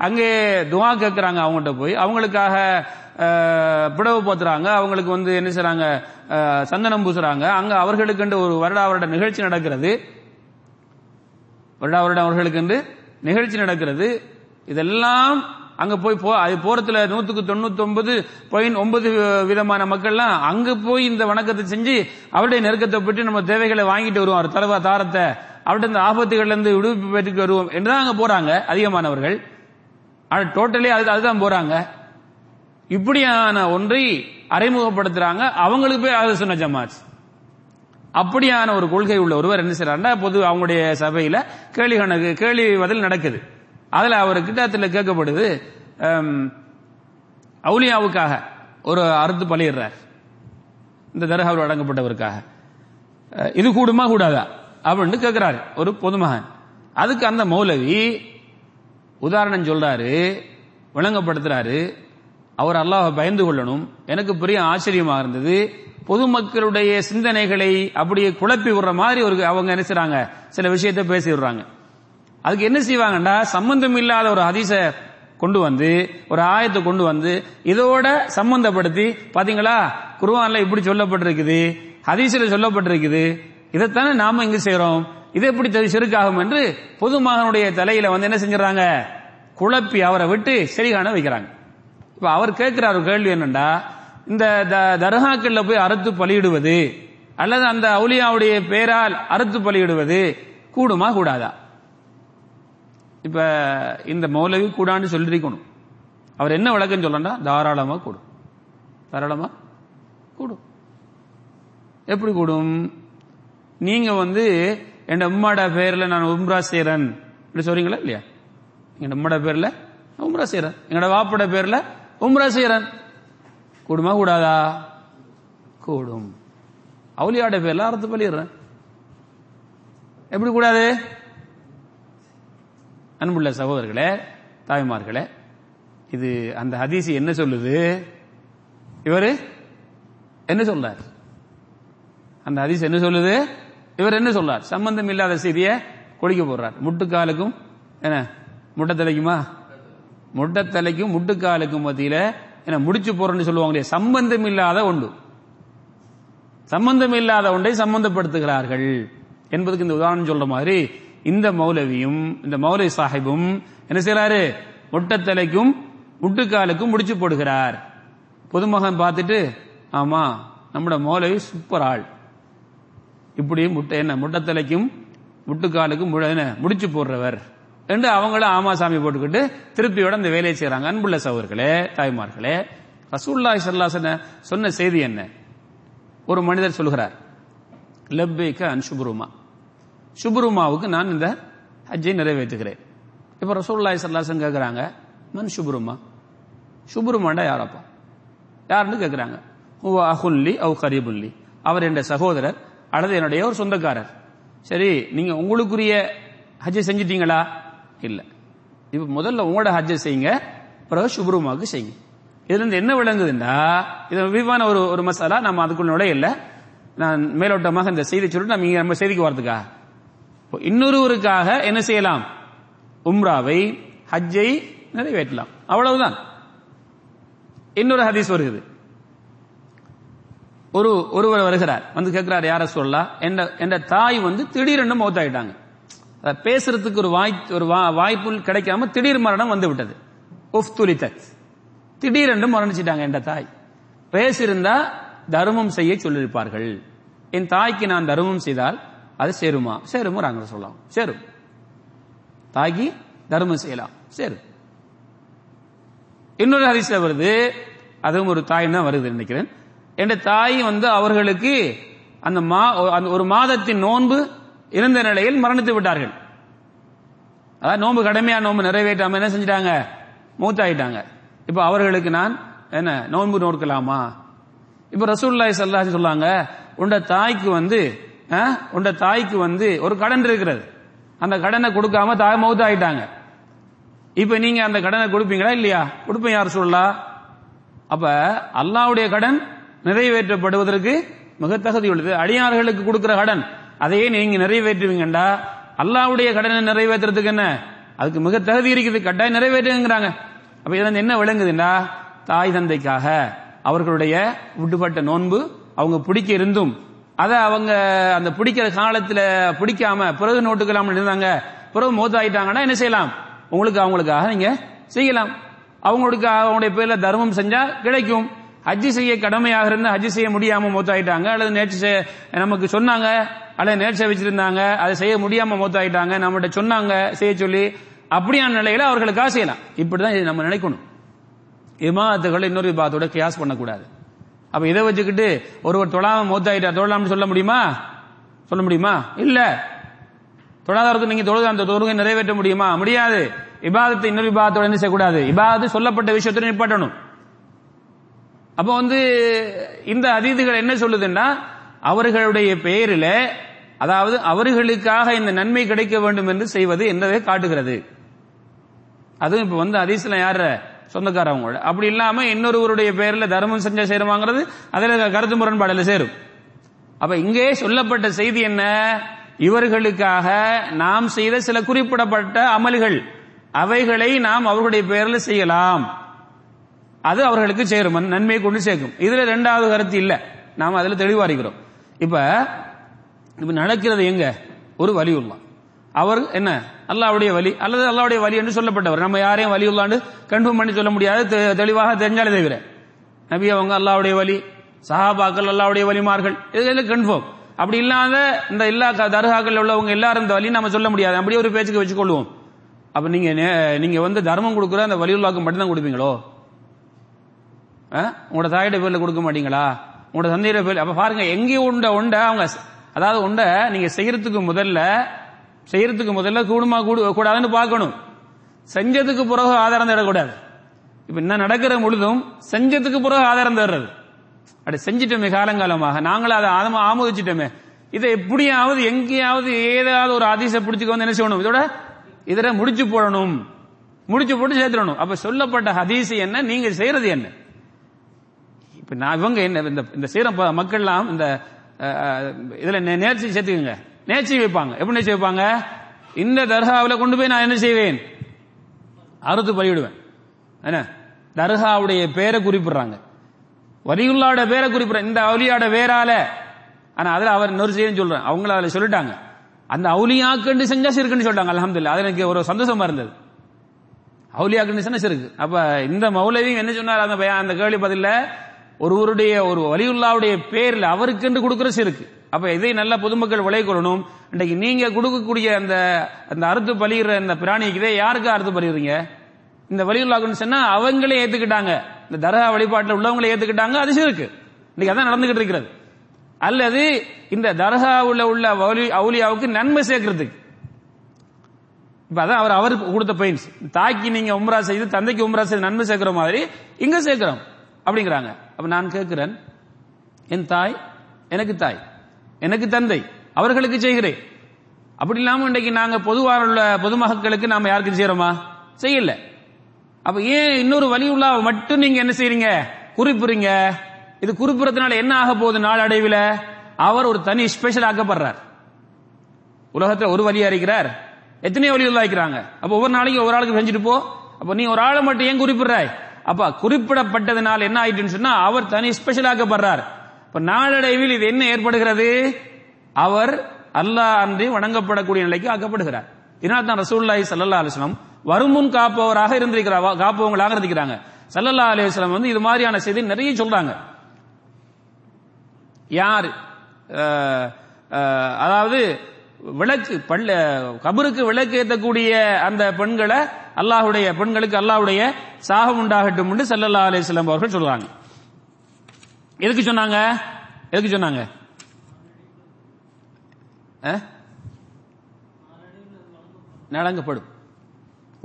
அங்கே துவா கேட்கிறாங்க அவங்ககிட்ட போய். அவங்களுக்காக பிடவு போத்துறாங்க. அவங்களுக்கு வந்து என்ன செய்றாங்க? சந்தனம் பூசுறாங்க. அங்க அவர்களுக்கு ஒரு வருடா வருட நிகழ்ச்சி நடக்கிறது. வருடா வருடம் அவர்களுக்கு நிகழ்ச்சி நடக்கிறது. இதெல்லாம் அங்க போய் போ அது போறதுல நூத்துக்கு தொண்ணூத்தி ஒன்பது பாயிண்ட் ஒன்பது விதமான மக்கள்லாம் அங்க போய் இந்த வணக்கத்தை செஞ்சு அவருடைய நெருக்கத்தை பற்றி நம்ம தேவைகளை வாங்கிட்டு வருவோம். அவர் தாரத்தை அவருடைய இந்த ஆபத்துகள்ல இருந்து விடுவிப்பு பெற்றுட்டு வருவோம் என்றுதான் அங்க போறாங்க அதிகமானவர்கள். ஆனா டோட்டலி அது அதுதான் போறாங்க. இப்படியான ஒன்றை அறிமுகப்படுத்துறாங்க. அவங்களுக்கு போய் அது சொன்ன ஜமாத். அப்படியான ஒரு கொள்கை உள்ள ஒருவர் என்ன செய்யறாருன்னா பொது அவங்களுடைய சபையில கேள்வி கணக்கு கேள்வி பதில் நடக்குது. அதில் அவர் கிட்டத்தில் கேட்கப்படுது அவுலியாவுக்காக ஒரு அறுத்து பலியிடுறார். இந்த தர்காவில் அடங்கப்பட்டவருக்காக. இது கூடுமா கூடாதா? அப்படின்னு கேட்கிறாரு ஒரு பொதுமகன். அதுக்கு அந்த மௌலவி உதாரணம் சொல்றாரு விளங்கப்படுத்துறாரு அவர் அல்லாஹ் பயந்து கொள்ளணும். எனக்கு பெரிய ஆச்சரியமாக இருந்தது. பொதுமக்களுடைய சிந்தனைகளை அப்படியே குழப்பி விடுற மாதிரி ஒரு அவங்க என்ன செய்றாங்க சில விஷயத்தை பேசி விடுறாங்க. அதுக்கு என்ன செய்வாங்கன்னா சம்பந்தம் இல்லாத ஒரு ஹதீஸ கொண்டு வந்து ஒரு ஆயத்தை கொண்டு வந்து இதோட சம்பந்தப்படுத்தி பாத்தீங்களா? குருவான்ல இப்படி சொல்லப்பட்டிருக்குது ஹதீஸ்ல சொல்லப்பட்டிருக்குது. இதைத்தானே நாம இங்கு செய்யறோம் இது எப்படி சிறுக்காகும் என்று பொதுமகனுடைய தலையில வந்து என்ன செஞ்சுறாங்க குழப்பி அவரை விட்டு சரிகான வைக்கிறாங்க. இப்ப அவர் கேட்கிற ஒரு கேள்வி என்னண்டா? இந்த த- தர்காக்கள்ல போய் அறுத்து பலியிடுவது அல்லது அந்த அவுலியாவுடைய பேரால் அறுத்து பலியிடுவது கூடுமா கூடாதா? இப்ப இந்த மௌலவி கூடான்னு சொல்லிருக்கணும். அவர் என்ன விளக்கம் சொல்லண்டா தாராளமா கூடும் தாராளமா கூடும் எப்படி கூடும்? நீங்க வந்து என் உம்மாட பேர்ல நான் உம்ரா செய்யறேன் இப்படி சொல்றீங்களா இல்லையா? எங்க உம்மோட பேர்ல உம்ரா செய்யறேன் எங்களோட வாப்போட பேர்ல உம்ரா செய்யறேன் கூடுமா கூடாதா? கூடும். அவுலியாட பேர்ல அறுத்து பலிடுறேன் எப்படி கூடாது? அன்புள்ள சகோதரர்களே தாய்மார்களே இது அந்த ஹதீஸ் என்ன சொல்லுது? இவரு என்ன சொல்றார்? அந்த ஹதீஸ் என்ன சொல்லுது? இவர் என்ன சொல்றார்? சம்பந்தம் இல்லாத செய்தியை கொடிக்க போடுறார். முட்டுக்காலுக்கும் என்ன முட்டை தலைக்குமா? முட்டை தலைக்கும் முட்டுக்காலுக்கும் மத்தியில என்ன முடிச்சு போறேன்னு சொல்லுவாங்களே சம்பந்தம் இல்லாத ஒன்று. சம்பந்தம் இல்லாத ஒன்றை சம்பந்தப்படுத்துகிறார்கள். என்பதுக்கு இந்த உதாரணம் சொல்ற மாதிரி இந்த மௌலவியும் இந்த மௌலவி சாஹிபும் என்ன செய்யறாரு முட்டத்தலைக்கும் முட்டுக்காலுக்கும் முடிச்சு போடுகிறார். பொதுமகன் பார்த்துட்டு ஆமா நம்மட மௌலவி சூப்பர் ஆள். இப்படி முட்டை என்ன முட்டத்தலைக்கும் முட்டுக்காலுக்கும் என்ன முடிச்சு போடுறவர். என்று அவங்களும் ஆமா சாமி போட்டுக்கிட்டு திருப்பியோட இந்த வேலையை செய்யறாங்க அன்புள்ள சவர்களே தாய்மார்களே ரசூல்லாய் சல்லாசன சொன்ன செய்தி என்ன? ஒரு மனிதர் சொல்கிறார் லப்பேக்க அன்சுபுருமா சுபுருமாவுக்கு நான் இந்த ஹஜ்ஜை நிறைவேற்றுகிறேன். இப்போ ரசூல்லாய் சல்லாசன் கேட்குறாங்க மன் சுபுருமா சுபுருமாண்டா யாரப்பா? யாருன்னு கேட்குறாங்க ஹுவ அஹுல்லி அவு கரீபுல்லி அவர் என்ற சகோதரர் அல்லது என்னுடைய ஒரு சொந்தக்காரர். சரி நீங்கள் உங்களுக்குரிய ஹஜ்ஜை செஞ்சிட்டீங்களா? இல்லை. இப்போ முதல்ல உங்களோட ஹஜ்ஜை செய்யுங்க பிறகு சுப்ருமாவுக்கு செய்யுங்க. இதுலேருந்து என்ன விளங்குதுன்னா இது விரிவான ஒரு ஒரு மசாலா நம்ம அதுக்குள்ள இல்லை நான் மேலோட்டமாக இந்த செய்தி சொல்லிட்டு நம்ம இங்கே நம்ம செய்திக்கு வரதுக்கா? இன்னொருவருக்காக என்ன செய்யலாம்? உம்ராவை ஹஜ்ஜை நிறைவேற்றலாம். அவ்வளவுதான். இன்னொரு ஹதீஸ் வருகிறது. ஒரு ஒருவர் வருகிறார். வந்து கேட்கிறார் யார சொல்லா என்ற என்ற தாய் வந்து திடீரென்று மௌத்தாயிட்டாங்க. பேசுறதுக்கு ஒரு வாய் ஒரு வா- வாய்ப்பு கிடைக்காம திடீர் மரணம் வந்து விட்டது. உஃப் துலித்தத் திடீரென்று மரணிச்சிட்டாங்க என்ற தாய். பேசியிருந்தா தர்மம் செய்ய சொல்லியிருப்பார்கள். என் தாய்க்கு நான் தர்மம் செய்தால் அது சேருமா? சேருமா நாங்க சொல்லலாம். சேரும். தாய்க்கு தர்மம் செய்யலாம். சேரும். இன்னொரு ஹரிசில வருது. அதுவும் ஒரு தாய் தான் வருது நினைக்கிறேன். என்ற தாய் வந்து அவர்களுக்கு அந்த மா அந்த ஒரு மாதத்தின் நோன்பு இருந்த நிலையில் மரணித்து விட்டார்கள். அதாவது நோன்பு கடமையா நோன்பு நிறைவேற்றாம என்ன செஞ்சிட்டாங்க? மூத்தாயிட்டாங்க. இப்ப அவர்களுக்கு நான் என்ன நோன்பு நோக்கலாமா இப்ப ரசூல்லாய் சல்லாஹ் சொல்லாங்க உண்ட தாய்க்கு வந்து உண்ட தாய்க்கு வந்து ஒரு கடன் இருக்கிறது. அந்த கடனை கொடுக்காம தாய் மௌத்தாயிட்டாங்க. இப்ப நீங்க அந்த கடனை கொடுப்பீங்களா இல்லையா? கொடுப்பேன் யார் சொல்லா? அப்ப அல்லாஹ்வுடைய கடன் நிறைவேற்றப்படுவதற்கு மிக தகுதி உள்ளது. அடியார்களுக்கு கொடுக்கிற கடன் அதையே நீங்க நிறைவேற்றுவீங்கண்டா? அல்லாவுடைய கடனை நிறைவேற்றுறதுக்கு என்ன? அதுக்கு மிக தகுதி இருக்குது. கட்டாயம் நிறைவேற்றுங்கிறாங்க. அப்ப இதுல என்ன விளங்குதுன்னா தாய் தந்தைக்காக அவர்களுடைய விடுபட்ட நோன்பு அவங்க பிடிக்க இருந்தும் அதை அவங்க அந்த பிடிக்கிற காலத்துல பிடிக்காம பிறகு நோட்டுக்கலாம்னு இருந்தாங்க பிறகு மோத்தாயிட்டாங்கன்னா என்ன செய்யலாம்? உங்களுக்கு அவங்களுக்காக நீங்க செய்யலாம். அவங்களுக்கு அவங்களுடைய பேர்ல தர்மம் செஞ்சா கிடைக்கும். ஹஜ்ஜி செய்ய கடமையாக இருந்து ஹஜ்ஜி செய்ய முடியாம மூத்தாயிட்டாங்க அல்லது நேற்று நமக்கு சொன்னாங்க அல்லது நேற்று வச்சிருந்தாங்க அதை செய்ய முடியாம மூத்தாயிட்டாங்க நம்மகிட்ட சொன்னாங்க செய்ய சொல்லி அப்படியான நிலையில அவர்களுக்காக செய்யலாம். இப்படிதான் நம்ம நினைக்கணும். இமாத்துகளை இன்னொரு விபாத்தோட கியாஸ் பண்ணக்கூடாது. அப்ப இதை வச்சுக்கிட்டு ஒருவர் தொழாம மூத்தாயிட்டார். தொழலாம்னு சொல்ல முடியுமா? சொல்ல முடியுமா? இல்ல. தொழாதாரத்துக்கு நீங்க தொழுது அந்த தொழுகை நிறைவேற்ற முடியுமா? முடியாது. இபாதத்தை இன்னொரு விபாதத்தோட என்ன செய்யக்கூடாது. இபாதத்து சொல்லப்பட்ட விஷயத்தை நிப்பாட்டணும். அப்ப வந்து இந்த அதீதுகள் என்ன சொல்லுதுன்னா அவர்களுடைய பெயரில அதாவது அவர்களுக்காக இந்த நன்மை கிடைக்க வேண்டும் என்று செய்வது என்பதை காட்டுகிறது. அதுவும் இப்ப வந்து அதீஸ்ல யார சொந்தக்காரவங்களோட. அப்படி இல்லாம இன்னொருவருடைய பெயர்ல தர்மம் செஞ்சா சேருமாங்கிறது அதுல கருத்து முரண்பாடுல சேரும். அப்ப இங்கே சொல்லப்பட்ட செய்தி என்ன? இவர்களுக்காக நாம் செய்த சில குறிப்பிடப்பட்ட அமல்கள் அவைகளை நாம் அவர்களுடைய பெயரில் செய்யலாம். அது அவர்களுக்கு சேரும் நன்மையை கொண்டு சேர்க்கும். இதுல ரெண்டாவது கருத்து இல்ல. நாம் அதுல தெளிவா இருக்கிறோம் இப்ப இப்ப நடக்கிறது எங்க? ஒரு வலியுல்லா அவர் என்ன? அல்லாவுடைய வலி அல்லது அல்லாவுடைய வலி என்று சொல்லப்பட்டவர். நம்ம யாரையும் வலி உள்ளாண்டு கன்ஃபார்ம் பண்ணி சொல்ல முடியாது தெளிவாக தெரிஞ்சாலே தவிர. நபி அவங்க அல்லாவுடைய வலி சஹாபாக்கள் அல்லாவுடைய வலிமார்கள் இதெல்லாம் கன்ஃபார்ம் அப்படி இல்லாத இந்த எல்லா க- தர்காக்கள் உள்ளவங்க எல்லாரும் இந்த வலி நம்ம சொல்ல முடியாது. அப்படி ஒரு பேச்சுக்கு வச்சுக்கொள்வோம். அப்ப நீங்க நீங்க வந்து தர்மம் கொடுக்குற அந்த வலியுல்லாக்கு மட்டும்தான் கொடுப்பீங்களோ? ஆ? உங்களோட தாயிட பேர்ல கொடுக்க மாட்டீங்களா? உங்களோட தந்தையோட பேர்ல அப்ப பாருங்க எங்கேயும் உண்ட உண்ட அவங்க அதாவது உண்ட நீங்க செய்யறதுக்கு முதல்ல செய்யறதுக்கு முதல்ல கூடுமா கூடு கூடாதுன்னு பார்க்கணும். செஞ்சதுக்கு பிறகு ஆதாரம் தேடக்கூடாது. இப்ப என்ன நடக்கிற முழுதும் செஞ்சதுக்கு பிறகு ஆதாரம் தேடுறது. அப்படி செஞ்சிட்டோமே காலங்காலமாக. நாங்களும் அதை ஆதம ஆமோதிச்சிட்டோமே. இதை எப்படியாவது எங்கேயாவது ஏதாவது ஒரு அதிச பிடிச்சுக்க வந்து என்ன செய்யணும்? இதோட இதர முடிச்சு போடணும். முடிச்சு போட்டு சேர்த்துடணும். அப்ப சொல்லப்பட்ட ஹதீஸ் என்ன? நீங்க செய்யறது என்ன? இப்ப நான் இவங்க என்ன இந்த இந்த சீர மக்கள்லாம் இந்த இதுல நேர்ச்சி சேர்த்துக்குங்க. நேச்சி வைப்பாங்க. எப்படி நேச்சி வைப்பாங்க? இந்த தர்காவில் கொண்டு போய் நான் என்ன செய்வேன்? அறுத்து பலியிடுவேன். என்ன? தர்காவுடைய பேரை குறிப்பிடுறாங்க. வலியுல்லாவோட பேரை குறிப்பிடுற இந்த அவுலியாட பேரால. ஆனா அதுல அவர் இன்னொரு செய்யும் சொல்றேன் அவங்கள அதுல சொல்லிட்டாங்க. அந்த அவுலியாக்கண்டு செஞ்சா சிறுக்குன்னு சொல்லிட்டாங்க. அல்ஹம்துலில்லாஹ். அது எனக்கு ஒரு சந்தோஷமா இருந்தது. அவுலியாக்கண்டு சொன்னா சிறுக்கு அப்ப இந்த மௌலவியும் என்ன சொன்னார்? அந்த பையன் அந்த கேள்வி பதில ஒருவருடைய ஒரு வலியுல்லாவுடைய பேர்ல அவருக்கென்று கொடுக்கிற சிறுக்கு அப்ப இதை நல்ல பொதுமக்கள் விலை கொள்ளணும் இன்றைக்கு நீங்க கொடுக்கக்கூடிய அந்த அந்த அறுத்து பலிகிற அந்த பிராணிக்கு இதே யாருக்கு அறுத்து பலிடுறீங்க இந்த வலியுல்லாக்குன்னு சொன்னா அவங்களே ஏத்துக்கிட்டாங்க. இந்த தரகா வழிபாட்டில் உள்ளவங்களே ஏத்துக்கிட்டாங்க அது இருக்கு இன்னைக்கு அதான் நடந்துகிட்டு இருக்கிறது. அல்லது இந்த தர்காவுல உள்ள அவுலியாவுக்கு நன்மை சேர்க்கறதுக்கு. இப்ப அதான் அவர் அவருக்கு கொடுத்த பெயின்ஸ் தாய்க்கு நீங்க உம்ரா செய்து தந்தைக்கு உம்ரா செய்து நன்மை சேர்க்கிற மாதிரி இங்க சேர்க்கிறோம். அப்படிங்கிறாங்க. அப்ப நான் கேட்கிறேன் என் தாய் எனக்கு தாய். எனக்கு தந்தை அவர்களுக்கு செய்கிறேன். அப்படி இல்லாம இன்றைக்கு நாங்க பொதுவாக உள்ள பொதுமக்களுக்கு நாம யாருக்கும் செய்யறோமா? செய்யல. அப்ப ஏன் இன்னொரு வழி உள்ள மட்டும் நீங்க என்ன செய்றீங்க? குறிப்பிடுறீங்க இது குறிப்பிடறதுனால என்ன ஆக போகுது நாளடைவில்? அவர் ஒரு தனி ஸ்பெஷல் ஆக்கப்படுறார். உலகத்தில் ஒரு வழியா இருக்கிறார் எத்தனையோ வழி இருக்கிறாங்க அப்ப ஒவ்வொரு நாளைக்கு ஒவ்வொரு ஆளுக்கு செஞ்சுட்டு போ. அப்ப நீ ஒரு ஆளை மட்டும் ஏன் குறிப்பிடுறாய்? அப்ப குறிப்பிடப்பட்டதுனால என்ன ஆயிட்டுன்னு சொன்னா அவர் தனி ஸ்பெஷல் ஆக்கப்படுறார். இப்ப நாளடைவில் இது என்ன ஏற்படுகிறது? அவர் அல்லாஹ் அன்றி வணங்கப்படக்கூடிய நிலைக்கு ஆக்கப்படுகிறார். இதனால் தான் ரசூல்லாஹி சல்லா அலைஹி வருமுன் காப்பவராக இருந்திருக்கிறார். காப்பவங்களாக இருந்திருக்கிறாங்க. சல்லல்லா அலைஹி வந்து இது மாதிரியான செய்தி நிறைய சொல்றாங்க. யார் அதாவது விளக்கு பள்ள கபருக்கு விளக்கு ஏற்றக்கூடிய அந்த பெண்களை அல்லாஹ்வுடைய பெண்களுக்கு அல்லாஹ்வுடைய சாகம் உண்டாகட்டும் என்று சல்லல்லா அலைஹி அவர்கள் சொல்றாங்க. எதுக்கு சொன்னாங்க? எதுக்கு சொன்னாங்க? நடங்கப்படும்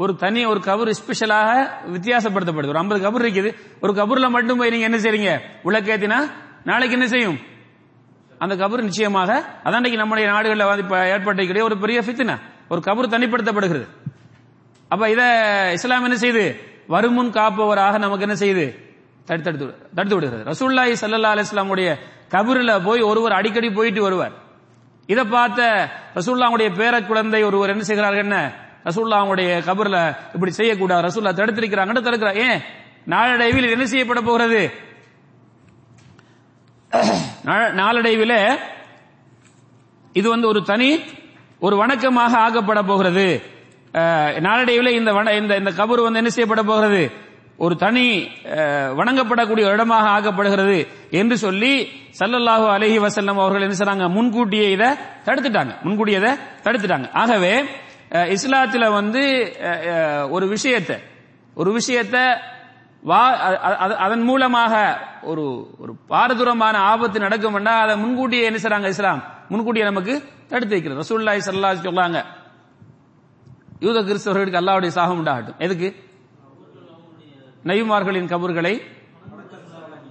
ஒரு தனி ஒரு கபர் ஸ்பெஷலாக வித்தியாசப்படுத்தப்படுது. ஒரு ஐம்பது கபர் இருக்குது. ஒரு கபர்ல மட்டும் போய் நீங்க என்ன செய்றீங்க? விளக்கேத்தினா நாளைக்கு என்ன செய்யும்? அந்த கபர் நிச்சயமாக அதான் நம்முடைய நாடுகளில் வந்து ஏற்பட்டிருக்கிற ஒரு பெரிய ஃபித்னா ஒரு கபர் தனிப்படுத்தப்படுகிறது. அப்ப இத இஸ்லாம் என்ன செய்யுது வருமுன் காப்பவராக நமக்கு என்ன செய்யுது தடுத்து தடுத்து தடுத்து விடுகிறது. ரசூல்லாய் சல்லா அலிஸ்லாமுடைய வஸல்லமுடைய கபரில் போய் ஒருவர் அடிக்கடி போயிட்டு வருவார். இதை பார்த்த ரசூல்லாவுடைய பேர குழந்தை ஒருவர் என்ன செய்கிறார்கள் என்ன? ரசூல்லாவுடைய கபர்ல இப்படி செய்யக்கூடாது. ரசூல்லா தடுத்திருக்கிறாங்கன்னு தடுக்கிறார் ஏன்? நாளடைவில் என்ன செய்யப்பட போகிறது? நாள- நாளடைவில் இது வந்து ஒரு தனி ஒரு வணக்கமாக ஆக்கப்பட போகிறது. நாளடைவில் இந்த வண- இந்த இந்த கபர் வந்து என்ன செய்யப்பட போகிறது? ஒரு தனி வணங்கப்படக்கூடிய ஒரு இடமாக ஆக்கப்படுகிறது என்று சொல்லி சல்லல்லாஹு அலைஹி வசல்லம் அவர்கள் என்ன செய்றாங்க? முன்கூட்டியே இதை தடுத்துட்டாங்க. முன்கூட்டியே இதை தடுத்துட்டாங்க. ஆகவே இஸ்லாத்தில் இஸ்லாத்துல வந்து ஒரு விஷயத்தை ஒரு விஷயத்தை வா அதன் மூலமாக ஒரு ஒரு பாரதூரமான ஆபத்து நடக்கும்னா அதை முன்கூட்டியே என்ன செய்றாங்க இஸ்லாம்? முன்கூட்டியே நமக்கு தடுத்து வைக்கிறது. ரசூல்லாய் ஸல்லல்லாஹு சொல்லாங்க யூத கிறிஸ்தவர்களுக்கு அல்லாவுடைய சாகம் உண்டாகட்டும். எதுக்கு? நபிமார்களின் கபர்களை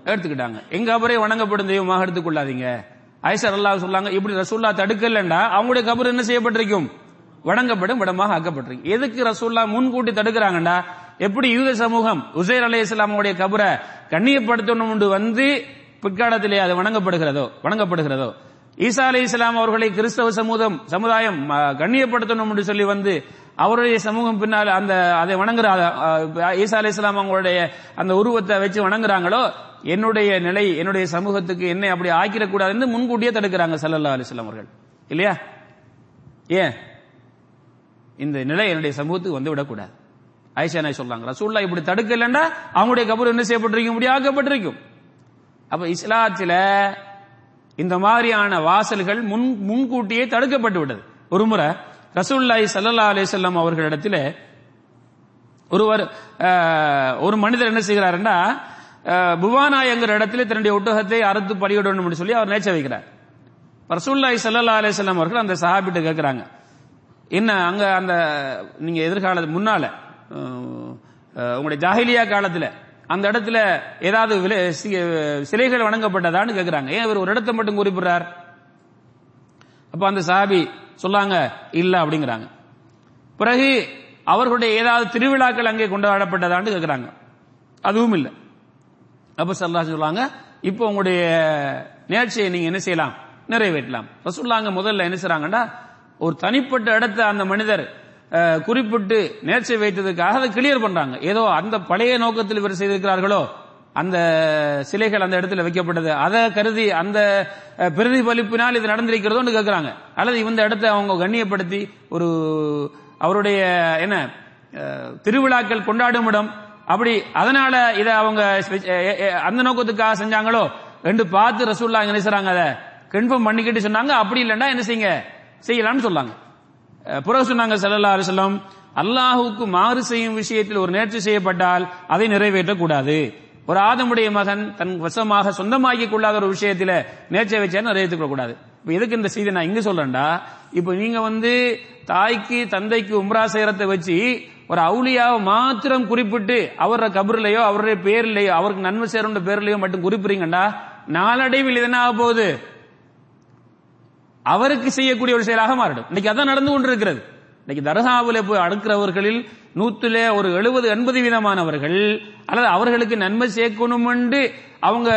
எடுத்துக்கிட்டாங்க. எங்க கபரை வணங்கப்படும் தெய்வமாக எடுத்துக்கொள்ளாதீங்க. ஐசர் அல்லாஹ் சொல்லாங்க இப்படி ரசூல்லா தடுக்கலண்டா அவங்களுடைய கபர் என்ன செய்யப்பட்டிருக்கும்? வணங்கப்படும் இடமாக ஆக்கப்பட்டிருக்கும். எதுக்கு ரசூல்லா முன்கூட்டி தடுக்கிறாங்கடா எப்படி யூத சமூகம் உசைர் அலி இஸ்லாமுடைய கபரை கண்ணியப்படுத்தணும் என்று வந்து பிற்காலத்திலே அது வணங்கப்படுகிறதோ வணங்கப்படுகிறதோ? ஈசா அலி இஸ்லாம் அவர்களை கிறிஸ்தவ சமூகம் சமுதாயம் கண்ணியப்படுத்தணும் என்று சொல்லி வந்து அவருடைய சமூகம் பின்னால் அந்த அதை வணங்குற ஈசா அலி இஸ்லாம் அவங்களுடைய அந்த உருவத்தை வச்சு வணங்குறாங்களோ என்னுடைய நிலை என்னுடைய சமூகத்துக்கு என்னை அப்படி ஆக்கிடக்கூடாதுன்னு முன்கூட்டியே தடுக்கிறாங்க சல்லல்லா அலிஸ்லாம் அவர்கள். இல்லையா? ஏன்? இந்த நிலை என்னுடைய சமூகத்துக்கு வந்து விடக்கூடாது. ஐசா நாய் சொல்றாங்க? ரசூல்லா இப்படி தடுக்கலன்னா அவங்களுடைய கபூர் என்ன செய்யப்பட்டிருக்கும்? இப்படி ஆக்கப்பட்டிருக்கும். அப்ப இஸ்லாத்தில இந்த மாதிரியான வாசல்கள் முன் முன்கூட்டியே தடுக்கப்பட்டு விட்டது. ஒரு முறை ரசூல்லாய் சல்லல்லா அலிசல்லாம் அவர்களிடத்தில் ஒருவர் ஒரு மனிதர் என்ன செய்கிறாருன்னா புவானா எங்கிற என்கிற இடத்துல தன்னுடைய ஒட்டகத்தை அறுத்து பலியிடணும் சொல்லி அவர் நேச்ச வைக்கிறார். ரசூல்லாய் சல்லல்லா அலிசல்லாம் அவர்கள் அந்த சஹாபிட்டு கேட்கிறாங்க என்ன அங்க அந்த நீங்க எதிர்கால முன்னால உங்களுடைய ஜாஹிலியா காலத்துல அந்த இடத்துல ஏதாவது விலை- சிலைகள் வணங்கப்பட்டதான்னு கேட்கிறாங்க ஏன் இவர் ஒரு இடத்தை மட்டும் குறிப்பிடுறார்? அப்ப அந்த சாபி சொல்லாங்க இல்ல அப்படிங்கிறாங்க. பிறகு அவர்களுடைய ஏதாவது திருவிழாக்கள் அங்கே கொண்டாடப்பட்டதான்னு கேட்கிறாங்க அதுவும் இல்லை. அப்ப சல்லாஹ் சொல்லுவாங்க இப்போ உங்களுடைய நேர்ச்சியை நீங்க என்ன செய்யலாம்? நிறைவேற்றலாம். ரசூல்லாங்க முதல்ல என்ன செய்யறாங்கடா ஒரு தனிப்பட்ட இடத்த அந்த மனிதர் குறிப்பிட்டு நேர்ச்சி வைத்ததுக்காக அதை கிளியர் பண்றாங்க. ஏதோ அந்த பழைய நோக்கத்தில் இவர் செய்திருக்கிறார்களோ அந்த சிலைகள் அந்த இடத்துல வைக்கப்பட்டது. அதை கருதி அந்த பிரதிபலிப்பினால் இது நடந்திருக்கிறதோன்னு கேட்கிறாங்க அல்லது இந்த இடத்தை அவங்க கண்ணியப்படுத்தி ஒரு அவருடைய என்ன திருவிழாக்கள் கொண்டாடும் இடம். அப்படி அதனால இதை அவங்க அந்த நோக்கத்துக்காக செஞ்சாங்களோ? ரெண்டு பார்த்து ரசூல்லா என்ன செய்றாங்க? அதை கன்ஃபார்ம் பண்ணிக்கிட்டு சொன்னாங்க. அப்படி இல்லைன்னா என்ன செய்யுங்க? செய்யலாம்னு சொன்னாங்க. அஹ், சொன்னாங்க ஸல்லல்லாஹு அரசலம் அல்லாஹுக்கு மாறு செய்யும் விஷயத்தில் ஒரு நேர்ச்சி செய்யப்பட்டால் அதை நிறைவேற்றக்கூடாது. ஒரு ஆதமுடைய மகன் தன் வசமாக சொந்தமாக்கி கொள்ளாத ஒரு விஷயத்துல நேச்சை வச்சா அதை கூடாது இப்ப எதுக்கு இந்த செய்தி நான் இங்க சொல்றேன்டா? இப்ப நீங்க வந்து தாய்க்கு தந்தைக்கு உம்ரா செய்யறதை வச்சு ஒரு அவுளியாவை மாத்திரம் குறிப்பிட்டு அவரோட கபர்லயோ அவருடைய பேர்லயோ அவருக்கு நன்மை சேருன்ற பேர்லயோ மட்டும் குறிப்பிடுறீங்கடா நாளடைவில் இது என்ன ஆக போகுது? அவருக்கு செய்யக்கூடிய ஒரு செயலாக மாறிடும். இன்னைக்கு அதான் நடந்து கொண்டிருக்கிறது. இன்னைக்கு தர்காவில் போய் அடுக்கிறவர்களில் நூத்துல ஒரு எழுபது எண்பது வீதமானவர்கள் அல்லது அவர்களுக்கு நன்மை சேர்க்கணுமென்று அவங்க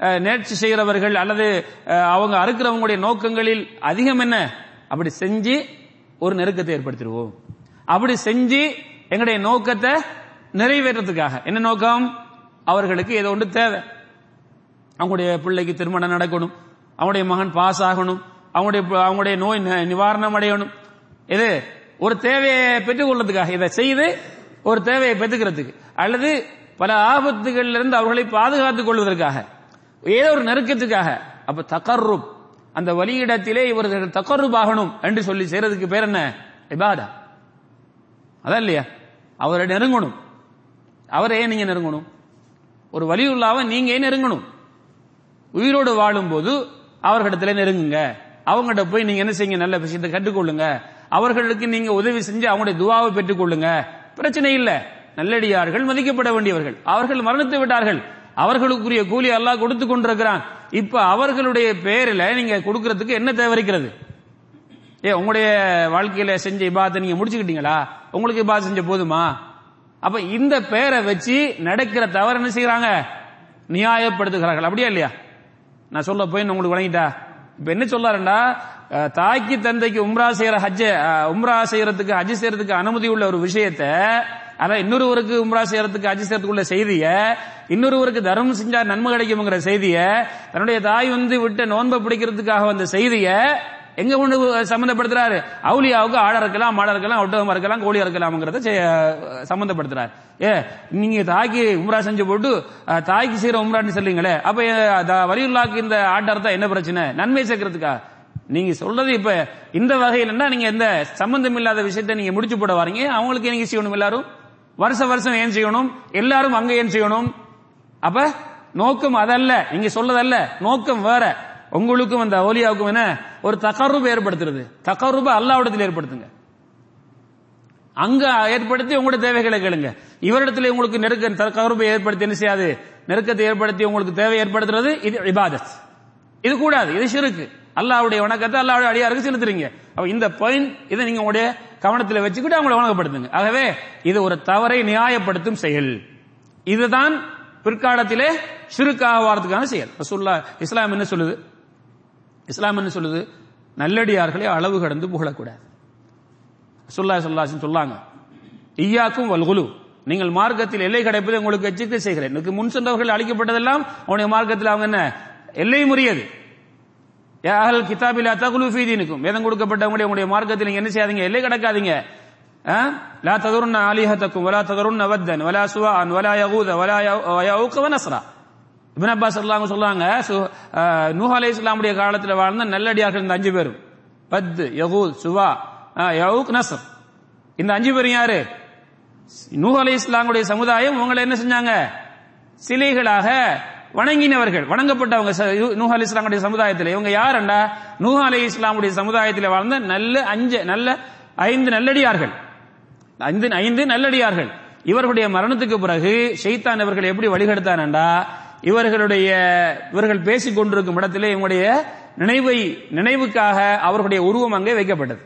நேர்ச்சி செய்கிறவர்கள் அல்லது அவங்க அறுக்கிறவங்களுடைய நோக்கங்களில் அதிகம் என்ன? அப்படி செஞ்சு ஒரு நெருக்கத்தை ஏற்படுத்திடுவோம். அப்படி செஞ்சு எங்களுடைய நோக்கத்தை நிறைவேற்றத்துக்காக. என்ன நோக்கம்? அவர்களுக்கு ஏதோ ஒன்று தேவை. அவங்களுடைய பிள்ளைக்கு திருமணம் நடக்கணும். அவங்களுடைய மகன் பாஸ் ஆகணும். அவங்களுடைய அவங்களுடைய நோய் நி- நிவாரணம் அடையணும். இது ஒரு தேவையை பெற்றுக்கொள்றதுக்காக இதை செய்து ஒரு தேவையை பெற்றுக்கிறதுக்கு அல்லது பல ஆபத்துகளிலிருந்து இருந்து அவர்களை பாதுகாத்துக் கொள்வதற்காக ஏதோ ஒரு நெருக்கத்துக்காக அப்ப தகர்ருப் அந்த வழியிடத்திலே இவர்கள் தகர்ருப் ஆகணும் என்று சொல்லி செய்யறதுக்கு பேர் என்ன? இபாதா. அதான் இல்லையா? அவரை நெருங்கணும். அவரை ஏன் நீங்க நெருங்கணும். ஒரு வலியுள்ளாவை நீங்க ஏன் நெருங்கணும். உயிரோடு வாழும்போது அவர்களிடத்துல நெருங்குங்க. அவங்ககிட்ட போய் நீங்க என்ன செய்யுங்க? நல்ல விஷயத்தை கற்றுக்கொள்ளுங்க. அவர்களுக்கு நீங்க உதவி செஞ்சு அவங்களுடைய துவாவை பெற்றுக்கொள்ளுங்க பிரச்சனை இல்ல. நல்லடியார்கள் மதிக்கப்பட வேண்டியவர்கள். அவர்கள் மரணித்து விட்டார்கள். அவர்களுக்குரிய கூலி அல்லாஹ் கொடுத்து கொண்டிருக்கிறான். இப்ப அவர்களுடைய பேரில் நீங்க கொடுக்கறதுக்கு என்ன தேவைக்கிறது ஏ உங்களுடைய வாழ்க்கையில செஞ்ச இபாத்தை நீங்க முடிச்சுக்கிட்டீங்களா? உங்களுக்கு இபாத் செஞ்ச போதுமா? அப்ப இந்த பேரை வச்சு நடக்கிற தவறு என்ன செய்யறாங்க? நியாயப்படுத்துகிறார்கள். அப்படியா இல்லையா? நான் சொல்ல போய் உங்களுக்கு வழங்கிட்டா. இப்ப என்ன சொல்லாருண்டா தாய்க்கு தந்தைக்கு உம்ரா செய்யற ஹஜ்ஜ உம்ரா செய்யறதுக்கு ஹஜ் செய்யறதுக்கு அனுமதி உள்ள ஒரு விஷயத்தை அதான் இன்னொருவருக்கு உம்ரா செய்யறதுக்கு ஹஜ் செய்யறதுக்குள்ள செய்திய இன்னொருவருக்கு தர்மம் செஞ்சா நன்மை கிடைக்கும்ங்கிற செய்திய தன்னுடைய தாய் வந்து விட்டு நோன்பை பிடிக்கிறதுக்காக வந்த செய்திய எங்க கொண்டு சம்பந்தப்படுத்துறாரு? அவுலியாவுக்கு ஆட இருக்கலாம் மாட இருக்கலாம் ஒட்டகமா இருக்கலாம் கோழி இருக்கலாம்ங்கிறத செ- சம்பந்தப்படுத்துறாரு. ஏ நீங்க தாய்க்கு உம்ரா செஞ்சு போட்டு தாய்க்கு செய்யற உம்ரான்னு சொல்றீங்களே அப்ப வரியுள்ளாக்கு த- வலியுல்லாக்கு இந்த ஆட்டர்த்தா என்ன பிரச்சனை? நன்மை சேர்க்கறதுக்கா? நீங்க சொல்றது இப்ப இந்த வகையிலன்னா நீங்க எந்த சம்பந்தம் இல்லாத விஷயத்தை நீங்க முடிச்சு போட வரீங்க. அவங்களுக்கு நீங்க செய்யணும் எல்லாரும்? வருஷ வருஷம் ஏன் செய்யணும்? எல்லாரும் அங்க ஏன் செய்யணும்? அப்ப நோக்கம் அதல்ல. நீங்க சொல்றதல்ல. நோக்கம் வேற. உங்களுக்கும் அந்த ஓலியாவுக்கும் என்ன? ஒரு தகருபு ஏற்படுத்துறது. தகரூப அல்லாவிடத்தில் ஏற்படுத்துங்க. அங்க ஏற்படுத்தி உங்களோட தேவைகளை கேளுங்க. இவரிடத்துல உங்களுக்கு நெருக்க தகருபை ஏற்படுத்தி என்ன செய்யாது? நெருக்கத்தை ஏற்படுத்தி உங்களுக்கு தேவை ஏற்படுத்துறது இது இபாதத். இது கூடாது. இது சிறுக்கு அல்லாவுடைய வணக்கத்தை அல்லாவுடைய அடியாருக்கு செலுத்துறீங்க. அப்ப இந்த பாயிண்ட் இதை நீங்க உங்களுடைய கவனத்தில் வச்சுக்கிட்டு அவங்களை வணக்கப்படுத்துங்க. ஆகவே இது ஒரு தவறை நியாயப்படுத்தும் செயல். இதுதான் பிற்காலத்திலே சிறுக்காவாரத்துக்கான செயல். ரசூல்லா இஸ்லாம் என்ன சொல்லுது? இஸ்லாம் என்ன சொல்லுது? நல்லடியார்களை அளவு கடந்து புகழக்கூடாது. சுல்லா சொல்லாசின் சொல்லாங்க. ஈயாக்கும் வல்குலு நீங்கள் மார்க்கத்தில் எல்லை கிடைப்பதை உங்களுக்கு எச்சரிக்கை செய்கிறேன். எனக்கு முன் சென்றவர்கள் அளிக்கப்பட்டதெல்லாம் அவனுடைய மார்க்கத்தில் அவங்க என்ன? எல்லை முறியது. யாஹல் கிதாபில் தகுலு ஃபீதினுக்கும் வேதம் கொடுக்கப்பட்டவங்களுடைய உங்களுடைய மார்க்கத்தில் நீங்க என்ன செய்யாதீங்க? எல்லை கடக்காதீங்க. ஆ? லா ததருன்ன ஆலிஹத்தக்கும் வலா ததருன்ன அவத்தன் வலா சுவான் வலா யகூத வலா யவுக்க வனஸ்ரா இபின் அப்பாஸ் அல்லாங்க சொல்றாங்க சு- நூஹ் அலைஹிஸ் இஸ்லாமுடைய காலத்தில் வாழ்ந்த நல்லடியார்கள் இந்த அஞ்சு பேரும். பத் யகூத் சுவா ஆ, யவுக் நஸ்ர். இந்த அஞ்சு பேரும் யாரு? நூஹ் அலை இஸ்லாமுடைய சமுதாயம் உங்களை என்ன செஞ்சாங்க? சிலைகளாக வணங்கினவர்கள் வணங்கப்பட்டவங்க ச- நூஹ் அலி இஸ்லாமுடைய சமுதாயத்தில். இவங்க யாருண்டா? நூஹ் அலி இஸ்லாமுடைய சமுதாயத்தில் வாழ்ந்த நல்ல அஞ்சு நல்ல ஐந்து நல்லடியார்கள். ஐந்து ஐந்து நல்லடியார்கள். இவர்களுடைய மரணத்துக்கு பிறகு ஷைத்தான் இவர்கள் எப்படி வழிகெடுத்தானண்டா? இவர்களுடைய இவர்கள் பேசிக் கொண்டிருக்கும் இடத்திலே இவங்களுடைய நினைவை நினைவுக்காக அவர்களுடைய உருவம் அங்கே வைக்கப்பட்டது.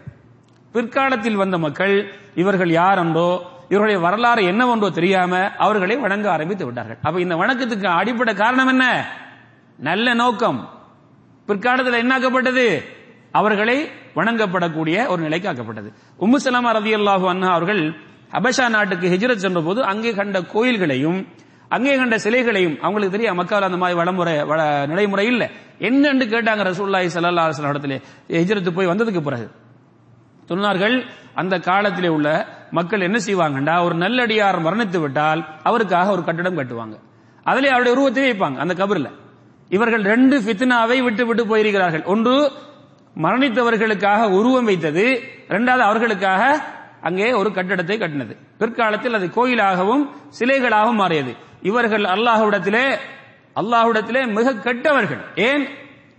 பிற்காலத்தில் வந்த மக்கள் இவர்கள் யார் என்றோ இவர்களுடைய வரலாறு என்னவென்றோ தெரியாம அவர்களை வணங்க ஆரம்பித்து விட்டார்கள். அப்ப இந்த வணக்கத்துக்கு அடிப்படை காரணம் என்ன? நல்ல நோக்கம். பிற்காலத்தில் என்னாக்கப்பட்டது? அவர்களை வணங்கப்படக்கூடிய ஒரு நிலைக்கு ஆக்கப்பட்டது உம்மு சலமா ரதியல்லாஹு அண்ணா அவர்கள் அபஷா நாட்டுக்கு ஹிஜ்ரத் சென்ற போது அங்கே கண்ட கோயில்களையும் அங்கே கண்ட சிலைகளையும் அவங்களுக்கு தெரியும் மக்கள் அந்த மாதிரி வளமுறை வள- நடைமுறை இல்ல. என்னன்னு கேட்டாங்க ரசூல்லாய் சல்லா அலைஹி இடத்துல ஹிஜ்ரத்து போய் வந்ததுக்கு பிறகு. சொன்னார்கள் அந்த காலத்திலே உள்ள மக்கள் என்ன செய்வாங்கண்டா ஒரு நல்லடியார் மரணித்து விட்டால் அவருக்காக ஒரு கட்டடம் கட்டுவாங்க. அதிலே அவருடைய உருவத்தை வைப்பாங்க அந்த கபர்ல. இவர்கள் ரெண்டு ஃபித்னாவை விட்டு விட்டு போயிருக்கிறார்கள். ஒன்று மரணித்தவர்களுக்காக உருவம் வைத்தது இரண்டாவது அவர்களுக்காக அங்கே ஒரு கட்டடத்தை கட்டினது. பிற்காலத்தில் அது கோயிலாகவும் சிலைகளாகவும் மாறியது. இவர்கள் அல்லாஹுடத்திலே அல்லாஹுடத்திலே மிக கெட்டவர்கள். ஏன்?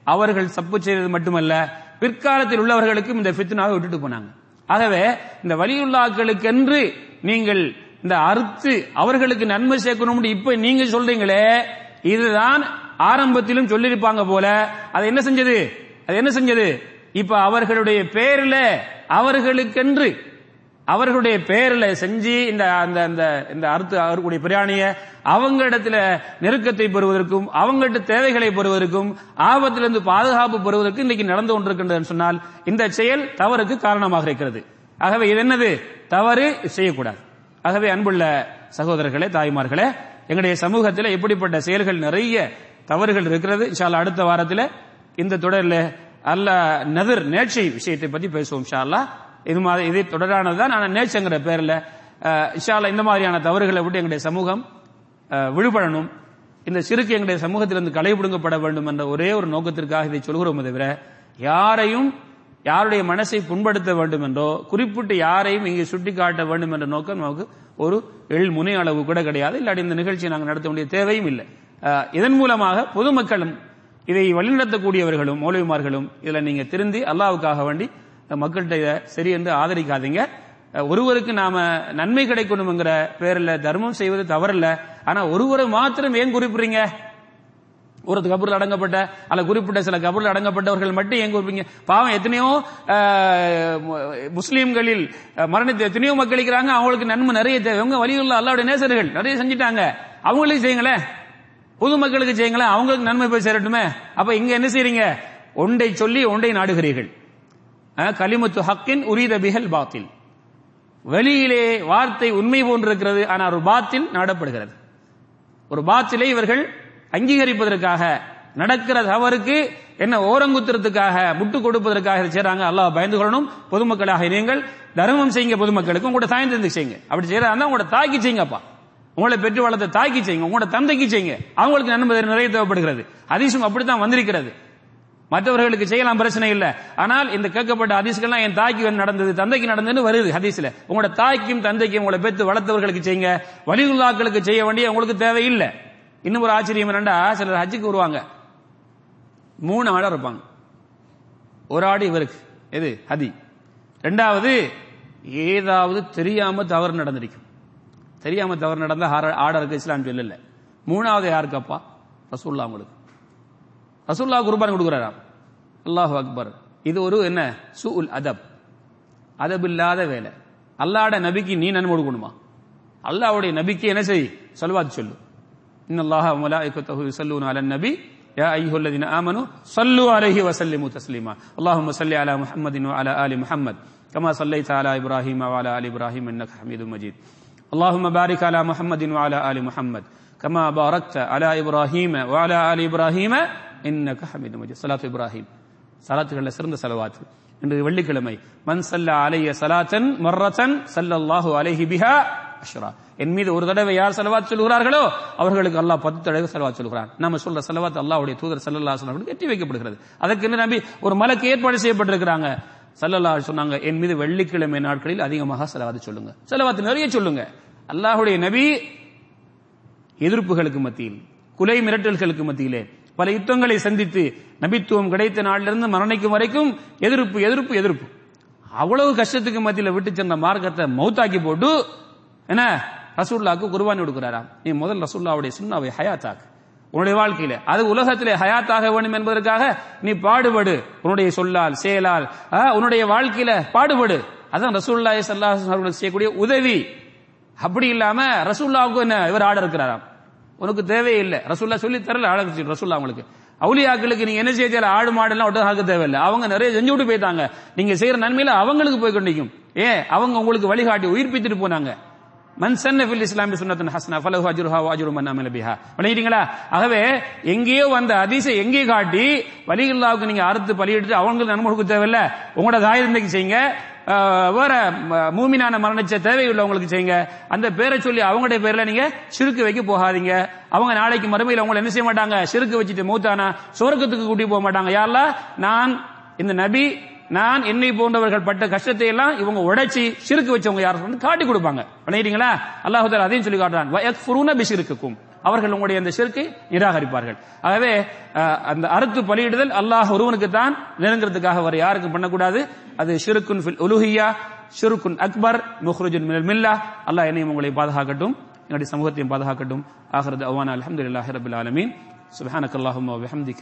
அவர்கள் சப்பு செய்தது மட்டுமல்ல பிற்காலத்தில் உள்ளவர்களுக்கும் இந்த ஃபித்னாவை விட்டுட்டு போனாங்க. ஆகவே இந்த வலியுள்ளாக்களுக்கென்று நீங்கள் இந்த அறுத்து அவர்களுக்கு நன்மை சேர்க்கணும்னு இப்ப நீங்க சொல்றீங்களே இதுதான் ஆரம்பத்திலும் சொல்லியிருப்பாங்க போல. அது என்ன செஞ்சது? அது என்ன செஞ்சது? இப்ப அவர்களுடைய பேரில் அவர்களுக்கென்று அவர்களுடைய பெயர்ல செஞ்சு இந்த அந்த அந்த இந்த அறுத்து அவர்களுடைய பிராணிய அவங்க இடத்துல நெருக்கத்தை பெறுவதற்கும் அவங்கள்ட்ட தேவைகளை பெறுவதற்கும் ஆபத்திலிருந்து பாதுகாப்பு பெறுவதற்கு இன்னைக்கு நடந்து கொண்டிருக்கின்றது சொன்னால் இந்த செயல் தவறுக்கு காரணமாக இருக்கிறது. ஆகவே இது என்னது? தவறு செய்யக்கூடாது. ஆகவே அன்புள்ள சகோதரர்களே தாய்மார்களே எங்களுடைய சமூகத்தில் இப்படிப்பட்ட செயல்கள் நிறைய தவறுகள் இருக்கிறது. இன்ஷா அடுத்த வாரத்தில் இந்த தொடரில் அல்ல நதிர் நேற்றை விஷயத்தை பத்தி பேசுவோம் ஷாலா இது மாதிரி இதே தொடரானது தான் ஆனால் நேச்சங்கிற பேரில் இஷால இந்த மாதிரியான தவறுகளை விட்டு எங்களுடைய சமூகம் விழுபடணும் இந்த சிறுக்கு எங்களுடைய சமூகத்திலிருந்து கலைபிடுங்கப்பட வேண்டும் என்ற ஒரே ஒரு நோக்கத்திற்காக இதை சொல்கிறோம் தவிர யாரையும் யாருடைய மனசை புண்படுத்த வேண்டும் என்றோ குறிப்பிட்டு யாரையும் இங்கே சுட்டிக்காட்ட வேண்டும் என்ற நோக்கம் நமக்கு ஒரு எள் முனை அளவு கூட கிடையாது. இல்லாட்டி இந்த நிகழ்ச்சியை நாங்கள் நடத்த வேண்டிய தேவையும் இல்லை. இதன் மூலமாக பொதுமக்களும் இதை வழிநடத்தக்கூடியவர்களும் மௌலவிமார்களும் இதில் நீங்க திருந்தி அல்லாவுக்காக வேண்டி மக்கள்கிட்ட இதை சரி என்று ஆதரிக்காதீங்க. ஒருவருக்கு நாம நன்மை கிடைக்கணுங்கிற பேரில் தர்மம் செய்வது தவறில்ல. ஆனா ஒருவரை மாத்திரம் ஏன் குறிப்பிடுறீங்க? ஒரு கபூரில் அடங்கப்பட்ட அல்ல குறிப்பிட்ட சில கபூரில் அடங்கப்பட்டவர்கள் மட்டும் ஏன் குறிப்பிங்க பாவம் எத்தனையோ முஸ்லீம்களில் மரணத்தை எத்தனையோ மக்கள் இருக்கிறாங்க. அவங்களுக்கு நன்மை நிறைய தேவை. அவங்க வழியுள்ள அல்லாவுடைய நேசர்கள் நிறைய செஞ்சுட்டாங்க. அவங்களையும் செய்யுங்களேன் பொதுமக்களுக்கு செய்யுங்களேன் அவங்களுக்கு நன்மை போய் சேரட்டுமே. அப்ப இங்க என்ன செய்யறீங்க ஒன்றை சொல்லி ஒன்றை நாடுகிறீர்கள். கலிமத்து ஹக்கின் உரீத பிஹல் பாத்தில். வெளியிலே வார்த்தை உண்மை போன்றிருக்கிறது ஆனால் ஒரு பாத்தில் நாடப்படுகிறது. ஒரு பாத்திலை இவர்கள் அங்கீகரிப்பதற்காக நடக்கிற தவறுக்கு என்ன ஓரங்குத்துறதுக்காக முட்டு கொடுப்பதற்காக செய்யறாங்க அல்லாஹ் பயந்து கொள்ளணும். பொதுமக்களாக நீங்கள் தர்மம் செய்யுங்க பொதுமக்களுக்கு உங்களோட தாய் செய்யுங்க. அப்படி செய்யறாங்க உங்களோட தாக்கி செய்யுங்கப்பா. உங்களை பெற்று வளர்த்த தாக்கி செய்யுங்க உங்களோட தந்தைக்கு செய்யுங்க. அவங்களுக்கு நன்மை நிறைய தேவைப்படுகிறது. அதிசயம் அப்படித்தான் வந்திருக்கிறது. மற்றவர்களுக்கு செய்யலாம் பிரச்சனை இல்லை. ஆனால் இந்த கேட்கப்பட்ட ஹதீஸ்கள்லாம் என் தாய்க்கு நடந்தது தந்தைக்கு நடந்ததுன்னு வருது ஹதீஸ்ல. உங்களோட தாய்க்கும் தந்தைக்கும் உங்களை பெற்று வளர்த்தவர்களுக்கு செய்யுங்க. வலியுள்ளாக்களுக்கு செய்ய வேண்டிய உங்களுக்கு தேவையில்லை. இன்னும் ஒரு ஆச்சரியம் என்னண்டா? சிலர் ஹஜ்ஜுக்கு வருவாங்க. மூணு ஆடை இருப்பாங்க. ஒரு ஆடு இவருக்கு. எது? ஹதி. ரெண்டாவது ஏதாவது தெரியாம தவறு நடந்திருக்கும். தெரியாம தவறு நடந்த ஆடருக்கு இஸ்லாம் சொல்லல. மூணாவது யாருக்கப்பா? ரசூல்லா அவங்களுக்கு. ரசூல்லா குர்பான் கொடுக்குறாராம் அல்லாஹ் அக்பர் இது ஒரு என்ன சுல் அதப் அதப் இல்லாத வேலை அல்லாட நபிக்கு நீ நன்மை கொடுக்கணுமா அல்லாஹ்வுடைய நபிக்கு என்ன செய் சொல்வாத் சொல்லு إن الله وملائكته يصلون على النبي يا أيها الذين آمنوا صلوا عليه وسلموا تسليما اللهم صل على محمد وعلى آل محمد كما صليت على إبراهيم وعلى آل إبراهيم إنك حميد مجيد اللهم بارك على محمد وعلى آل محمد كما باركت على إبراهيم وعلى آل إبراهيم இன்னக ஹமீது மஜீத் சலாத் இப்ராஹிம் சலாத்துகளில் சிறந்த செலவாத்து இன்று வெள்ளிக்கிழமை. மன் சல்ல அலைய சலாத்தன் மர்ரத்தன் சல்லல்லாஹு அலைஹி பிஹா அஷ்ரா என் மீது ஒரு தடவை யார் செலவாத் சொல்கிறார்களோ அவர்களுக்கு அல்லாஹ் பத்து தடவை செலவாத் சொல்கிறான் நம்ம சொல்ற செலவாத் அல்லாவுடைய தூதர் சல்லல்லா அவர்களுக்கு எட்டி வைக்கப்படுகிறது. அதுக்கு என்ன நம்பி ஒரு மலக்கு ஏற்பாடு செய்யப்பட்டிருக்கிறாங்க. சல்லல்லா சொன்னாங்க என் மீது வெள்ளிக்கிழமை நாட்களில் அதிகமாக செலவாத்து சொல்லுங்க. செலவாத்து நிறைய சொல்லுங்க. அல்லாஹுடைய நபி எதிர்ப்புகளுக்கு மத்தியில் குலை மிரட்டல்களுக்கு மத்தியிலே பல யுத்தங்களை சந்தித்து நபித்துவம் கிடைத்த நாளிலிருந்து மரணிக்கும் வரைக்கும் எதிர்ப்பு எதிர்ப்பு எதிர்ப்பு. அவ்வளவு கஷ்டத்துக்கு மத்தியில் விட்டு சென்ற மார்க்கத்தை மௌத்தாக்கி போட்டு என்ன? ரசூல்லாவுக்கு குர்பானி கொடுக்கிறாராம். நீ முதல் ரசூல்லாவுடைய சுண்ணாவை ஹயாத்தாக்கு. உன்னுடைய வாழ்க்கையில. அது உலகத்திலே ஹயாத்தாக வேண்டும் என்பதற்காக நீ பாடுபடு. உன்னுடைய சொல்லால் செயலால் உன்னுடைய வாழ்க்கையில பாடுபடு. அதான் ரசூல்லாய் சல்லாஹ் செய்யக்கூடிய உதவி. அப்படி இல்லாம ரசூல்லாவுக்கு என்ன? இவர் ஆட இருக்கிறாராம். உனக்கு தேவையில்லை. ரசூல்லா சொல்லி தரல அழகு ரசூல்லா அவங்களுக்கு. அவுலியாக்களுக்கு நீங்க என்ன செய்ய ஆடு மாடெல்லாம் ஒட்டகாக்க தேவையில்லை. அவங்க நிறைய செஞ்சு விட்டு போயிட்டாங்க. நீங்க செய்யற நன்மையில அவங்களுக்கு போய் கொண்டிருக்கும். ஏன்? அவங்க உங்களுக்கு வழிகாட்டி உயிர்ப்பித்துட்டு போனாங்க. மன் ஃபில் இஸ்லாமி சுன்னத்தன் ஹஸ்னா ஃபலஹு அஜ்ருஹா வாஜ்ரு மன் அமல பிஹா விளங்கிட்டீங்களா? ஆகவே எங்கேயோ வந்த அதிசை எங்கே காட்டி வலிகுல்லாவுக்கு நீங்க அறுத்து பலியிட்டு அவங்களுக்கு நன்மை கொடுக்க தேவையில்ல. உங்களோட தாயந்தமைக்கு செய்யுங்க. வேற மூமினான மரணிச்ச தேவையுள்ளவங்களுக்கு செய்யுங்க. அந்த பேரை சொல்லி அவங்களுடைய பேர்ல நீங்க சிறுக்கு வைக்க போகாதீங்க. அவங்க நாளைக்கு மறுமையில் அவங்களை என்ன செய்ய மாட்டாங்க? சிறுக்கு வச்சுட்டு மூத்தானா சுவர்க்கத்துக்கு கூட்டி போக மாட்டாங்க. யாரெல்லாம்? நான் இந்த நபி நான் என்னை போன்றவர்கள் பட்ட கஷ்டத்தை எல்லாம் இவங்க உடைச்சி சிறுக்கு வச்சவங்க யார் வந்து காட்டி கொடுப்பாங்க. பண்ணிட்டீங்களா? அல்லாஹு அதையும் சொல்லி காட்டுறான். வயக்ஃபுரூன அவர்கள் உங்களுடைய அந்த சிறுக்கை நிராகரிப்பார்கள். ஆகவே அந்த அறுத்து பலியிடுதல் அல்லாஹ் ஒருவனுக்கு தான் நெருங்கிறதுக்காக வர யாருக்கும் பண்ணக்கூடாது. அது ஷிருக்குன் ஃபில் உலுஹியா ஷிருக்குன் அக்பர் முஹ்ருஜுன் மினல் மில்லா. அல்லாஹ் என்னையும் உங்களை பாதுகாக்கட்டும். என்னுடைய சமூகத்தையும் பாதுகாக்கட்டும். ஆகிறது அவான அல்ஹம்துலில்லாஹி ரபில் ஆலமீன். சுப்ஹானக்கல்லாஹும்ம வபிஹம்திக